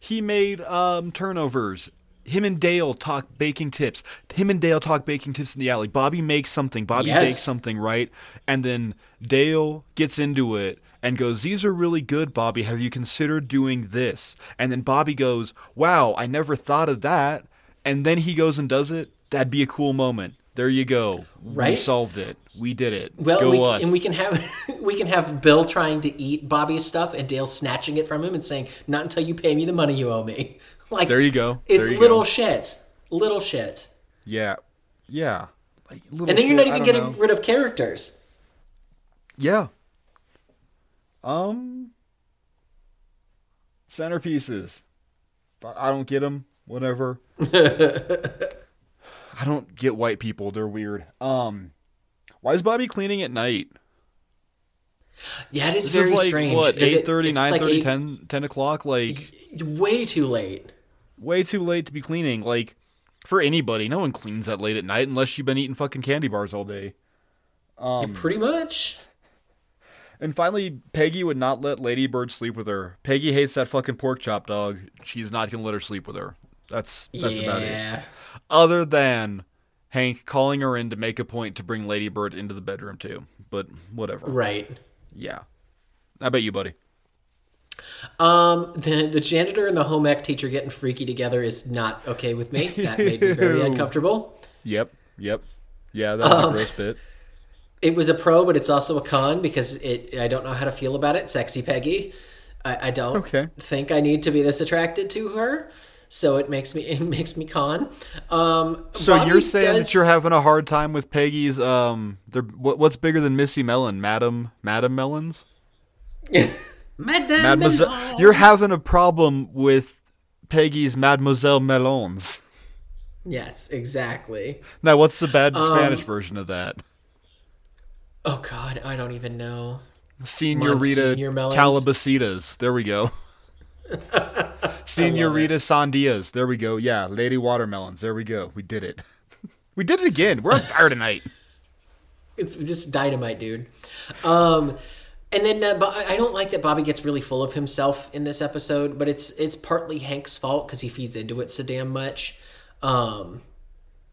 Speaker 2: he made um turnovers. Him and Dale talk baking tips. Him and Dale talk baking tips in the alley. Bobby makes something. Bobby
Speaker 1: Yes.
Speaker 2: bakes something, right? And then Dale gets into it and goes, These are really good, Bobby. Have you considered doing this? And then Bobby goes, Wow, I never thought of that. And then he goes and does it. That'd be a cool moment. There you go.
Speaker 1: Right?
Speaker 2: We solved it. We did it.
Speaker 1: Well,
Speaker 2: go
Speaker 1: we,
Speaker 2: us.
Speaker 1: and we can have we can have Bill trying to eat Bobby's stuff and Dale snatching it from him and saying, "Not until you pay me the money you owe me." Like
Speaker 2: There you go.
Speaker 1: It's
Speaker 2: you
Speaker 1: little
Speaker 2: go.
Speaker 1: shit, little shit,
Speaker 2: yeah. Yeah. Like, little
Speaker 1: and then you're not even getting
Speaker 2: know.
Speaker 1: rid of characters.
Speaker 2: Yeah. Um. Centerpieces. I don't get them. Whatever. I don't get white people. They're weird. Um. Why is Bobby cleaning at night?
Speaker 1: Yeah, it is
Speaker 2: This
Speaker 1: very
Speaker 2: is like
Speaker 1: strange.
Speaker 2: What,
Speaker 1: it-
Speaker 2: 8:30,
Speaker 1: it's like
Speaker 2: 10, 10 o'clock. Like
Speaker 1: way too late.
Speaker 2: Way too late to be cleaning. Like for anybody, no one cleans that late at night unless you've been eating fucking candy bars all day. Um,
Speaker 1: Pretty much.
Speaker 2: And finally, Peggy would not let Lady Bird sleep with her. Peggy hates that fucking pork chop dog. She's not gonna let her sleep with her. That's that's about it. Other than Hank calling her in to make a point to bring Lady Bird into the bedroom too. But whatever.
Speaker 1: Right.
Speaker 2: Yeah. I bet you, buddy.
Speaker 1: Um, the the janitor and the home ec teacher getting freaky together is not okay with me. That made me very uncomfortable.
Speaker 2: Yep. Yep. Yeah, that was a gross bit.
Speaker 1: It was a pro, but it's also a con because it. I don't know how to feel about it. Sexy Peggy. I, I don't
Speaker 2: Okay.
Speaker 1: think I need to be this attracted to her, so it makes me it makes me con. Um,
Speaker 2: So
Speaker 1: Bobby
Speaker 2: you're saying
Speaker 1: does-
Speaker 2: that you're having a hard time with Peggy's um they're what, what's bigger than Missy Mellon? Madam Madam Mellons?
Speaker 1: Madame
Speaker 2: Mademoiselle
Speaker 1: Melons.
Speaker 2: You're having a problem with Peggy's Mademoiselle Melons.
Speaker 1: yes, exactly.
Speaker 2: Now, what's the bad
Speaker 1: Um,
Speaker 2: Spanish version of that?
Speaker 1: Oh God, I don't even know.
Speaker 2: Senorita
Speaker 1: Monsignor Melons?
Speaker 2: Calabasitas. There we go. Senorita Sandias. There we go. Yeah, Lady Watermelons. There we go. We did it. We did it again. We're on fire tonight.
Speaker 1: It's just dynamite, dude. Um, and then uh, I don't like that Bobby gets really full of himself in this episode, but it's it's partly Hank's fault because he feeds into it so damn much. Um,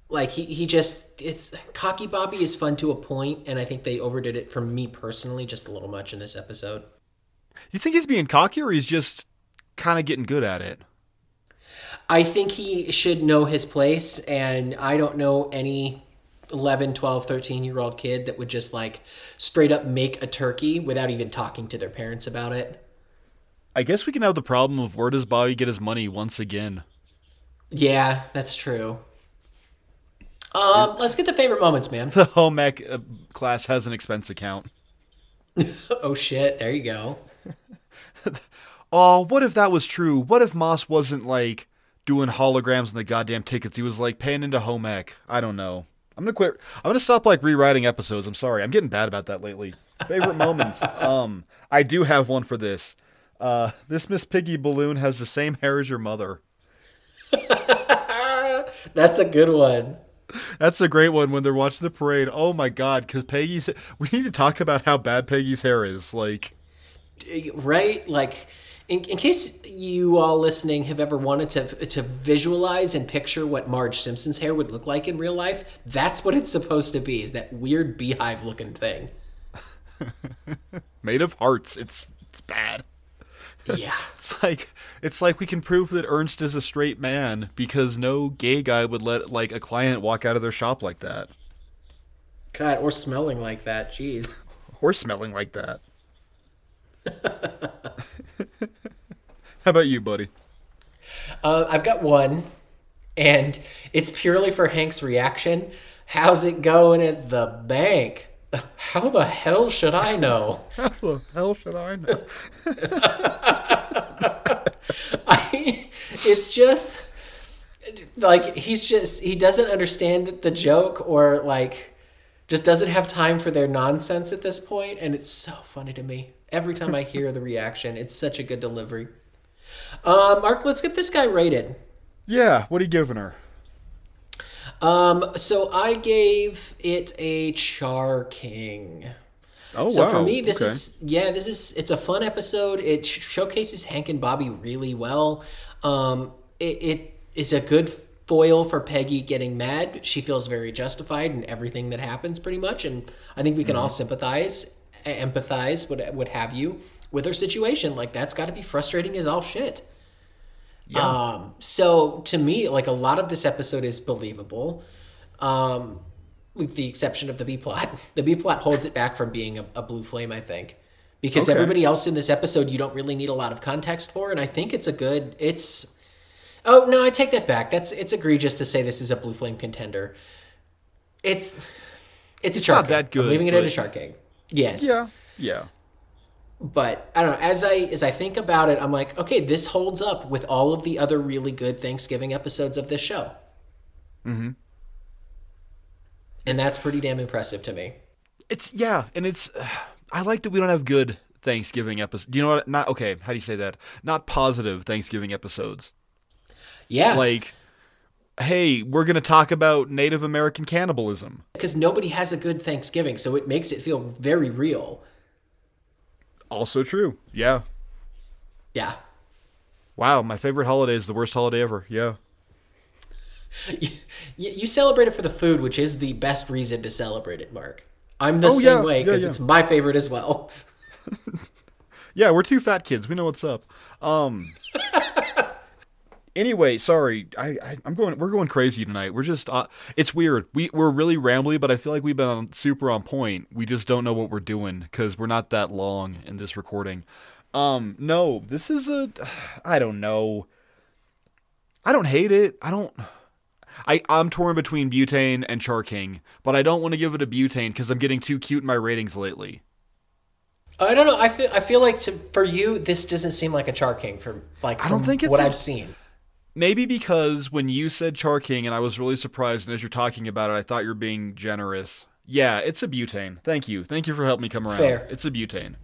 Speaker 1: like he he just it's cocky Bobby is fun to a point, and I think they overdid it for me personally just a little much in this episode.
Speaker 2: You think he's being cocky or he's just kind of getting good at it?
Speaker 1: I think he should know his place, and I don't know any 11, 12, 13 year old kid that would just like straight up make a turkey without even talking to their parents about it.
Speaker 2: I guess we can have the problem of where does Bobby get his money once again?
Speaker 1: Yeah, that's true. Um, let's get to favorite moments, man.
Speaker 2: The home ec uh, class has an expense account.
Speaker 1: oh shit, there you go.
Speaker 2: Oh, what if that was true? What if Moss wasn't like doing holograms in the goddamn tickets? He was like paying into home ec. I don't know. I'm gonna quit. I'm gonna stop like rewriting episodes. I'm sorry. I'm getting bad about that lately. Favorite moments. Um, I do have one for this. Uh, this Miss Piggy balloon has the same hair as your mother.
Speaker 1: That's a good one.
Speaker 2: That's a great one when they're watching the parade. Oh my god, because Peggy's. We need to talk about how bad Peggy's hair is. Like,
Speaker 1: right? Like, in, in case you all listening have ever wanted to to visualize and picture what Marge Simpson's hair would look like in real life, that's what it's supposed to be. Is that weird beehive looking thing?
Speaker 2: made of hearts. It's it's bad.
Speaker 1: Yeah.
Speaker 2: It's like it's like we can prove that Ernst is a straight man because no gay guy would let like a client walk out of their shop like that
Speaker 1: God, or smelling like that. Jeez.
Speaker 2: or smelling like that. How about you, buddy?
Speaker 1: Uh, I've got one, and it's purely for Hank's reaction. How's it going at the bank? How the hell should I know?
Speaker 2: How the hell should I know?
Speaker 1: I, it's just like he's just he doesn't understand the joke or like just doesn't have time for their nonsense at this point and it's so funny to me every time i hear the reaction it's such a good delivery uh, mark let's get this guy rated
Speaker 2: yeah, what are you giving her?
Speaker 1: um, so i gave it a char king
Speaker 2: Oh
Speaker 1: So
Speaker 2: wow.
Speaker 1: for me, this
Speaker 2: okay.
Speaker 1: is yeah, this is it's a fun episode. It sh- showcases Hank and Bobby really well. Um, it, it is a good foil for Peggy getting mad. She feels very justified in everything that happens, pretty much, and I think we can all sympathize, empathize, what what have you, with her situation. Like that's got to be frustrating as all shit. Um, so to me, like a lot of this episode is believable. Um, with the exception of the B plot. The B plot holds it back from being a, a blue flame, I think. Because
Speaker 2: Okay.
Speaker 1: everybody else in this episode you don't really need a lot of context for, and I think it's a good it's Oh no, I take that back. That's it's egregious to say this is a blue flame contender. It's it's a shark.
Speaker 2: not that good,
Speaker 1: I'm leaving it at a char king. Yes.
Speaker 2: Yeah. Yeah.
Speaker 1: But I don't know. As I as I think about it, I'm like, okay, this holds up with all of the other really good Thanksgiving episodes of this show. Mm-hmm. And that's pretty damn impressive to me.
Speaker 2: It's yeah, and it's I like that we don't have good Thanksgiving episodes. Do you know what? Not okay. How do you say that? Not positive Thanksgiving episodes.
Speaker 1: Yeah.
Speaker 2: Like, hey, we're gonna talk about Native American cannibalism.
Speaker 1: because nobody has a good Thanksgiving, so it makes it feel very real.
Speaker 2: Also true. Yeah.
Speaker 1: Yeah.
Speaker 2: Wow, my favorite holiday is the worst holiday ever. Yeah.
Speaker 1: you, you celebrate it for the food, which is the best reason to celebrate it, Mark. I'm the
Speaker 2: Oh,
Speaker 1: same
Speaker 2: yeah,
Speaker 1: way
Speaker 2: yeah,
Speaker 1: because
Speaker 2: yeah.
Speaker 1: it's my favorite as well.
Speaker 2: Yeah, we're two fat kids. We know what's up. Um. anyway, sorry. I, I I'm going. We're going crazy tonight. We're just. Uh, it's weird. We we're really rambly, but I feel like we've been on, super on point. We just don't know what we're doing because we're not that long in this recording. Um. No, this is a. I don't know. I don't hate it. I don't. I, I'm torn between butane and char king, but I don't want to give it a butane because I'm getting too cute in my ratings lately.
Speaker 1: I don't know. I feel I feel like to for you this doesn't seem like a Char King for like
Speaker 2: I don't think it's
Speaker 1: what i I've seen.
Speaker 2: Maybe because when you said Char King and I was really surprised, and as you're talking about it, I thought you were being generous. Yeah, it's a butane. Thank you. Thank you for helping me come around.
Speaker 1: Fair.
Speaker 2: It's a butane.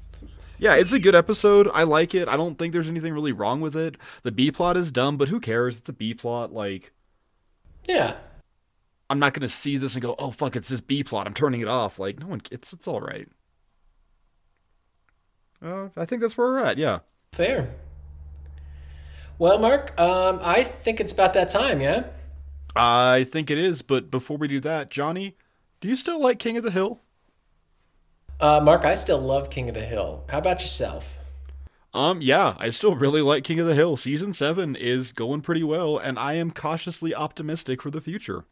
Speaker 2: Yeah, it's a good episode. I like it. I don't think there's anything really wrong with it. The B plot is dumb, but who cares? It's a B plot. Like,
Speaker 1: Yeah.
Speaker 2: I'm not gonna see this and go, oh fuck, it's this B plot. I'm turning it off. Like no one, it's it's all right. Uh, I think that's where we're at. Yeah.
Speaker 1: Fair. Well, Mark, um, I think it's about that time, yeah?
Speaker 2: I think it is, but before we do that, Johnny, do you still like King of the Hill?
Speaker 1: Uh, Mark, I still love King of the Hill. How about yourself?
Speaker 2: Um, yeah, I still really like King of the Hill. Season 7 is going pretty well, and I am cautiously optimistic for the future.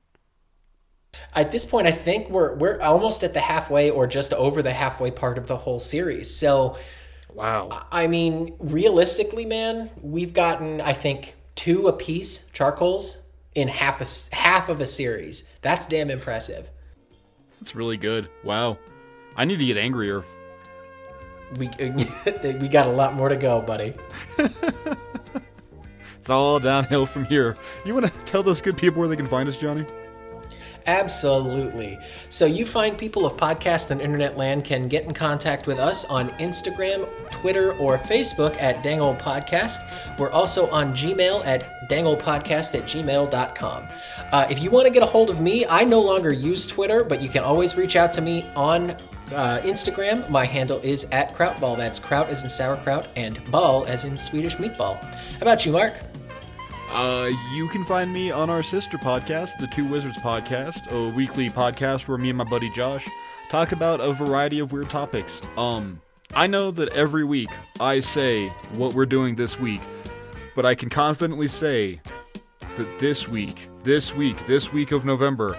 Speaker 1: At this point, I think we're we're almost at the halfway or just over the halfway part of the whole series. So,
Speaker 2: wow.
Speaker 1: I mean, realistically, man, we've gotten I think two a piece charcoals in half a half of a series. That's damn impressive.
Speaker 2: That's really good. Wow. I need to get angrier.
Speaker 1: We we got a lot more to go, buddy.
Speaker 2: it's all downhill from here. You want to tell those good people where they can find us, Johnny?
Speaker 1: Absolutely. So, you find people of podcast and internet land can get in contact with us on Instagram, Twitter, or Facebook at Dangle Podcast. We're also on Gmail at danglepodcast at gmail.com. Uh, if you want to get a hold of me, I no longer use Twitter, but you can always reach out to me on uh, Instagram. My handle is at Krautball. That's Kraut as in sauerkraut and ball as in Swedish meatball. How about you, Mark?
Speaker 2: Uh, you can find me on our sister podcast, the Two Wizards Podcast, a weekly podcast where me and my buddy Josh talk about a variety of weird topics. Um, I know that every week I say what we're doing this week, but I can confidently say that this week, this week, this week of November,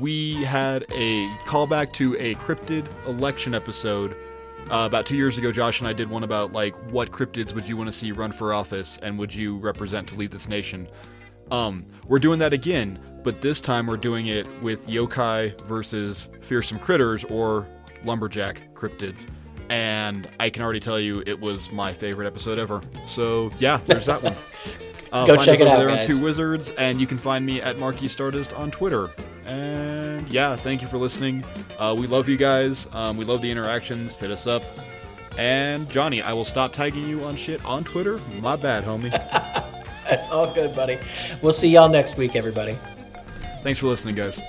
Speaker 2: we had a callback to a cryptid election episode uh, about two years ago, Josh and I did one about like what cryptids would you want to see run for office and would you represent to lead this nation. Um, we're doing that again, but this time we're doing it with yokai versus fearsome critters or lumberjack cryptids. And I can already tell you it was my favorite episode ever. So yeah, there's that one.
Speaker 1: Uh, Go check it out,
Speaker 2: there
Speaker 1: guys.
Speaker 2: on Two Wizards, and you can find me at Marquis Stardust on Twitter. And yeah, thank you for listening. Uh, we love you guys. Um, we love the interactions. Hit us up. And Johnny, I will stop tagging you on shit on Twitter. My bad, homie.
Speaker 1: That's all good, buddy. We'll see y'all next week, everybody.
Speaker 2: Thanks for listening, guys.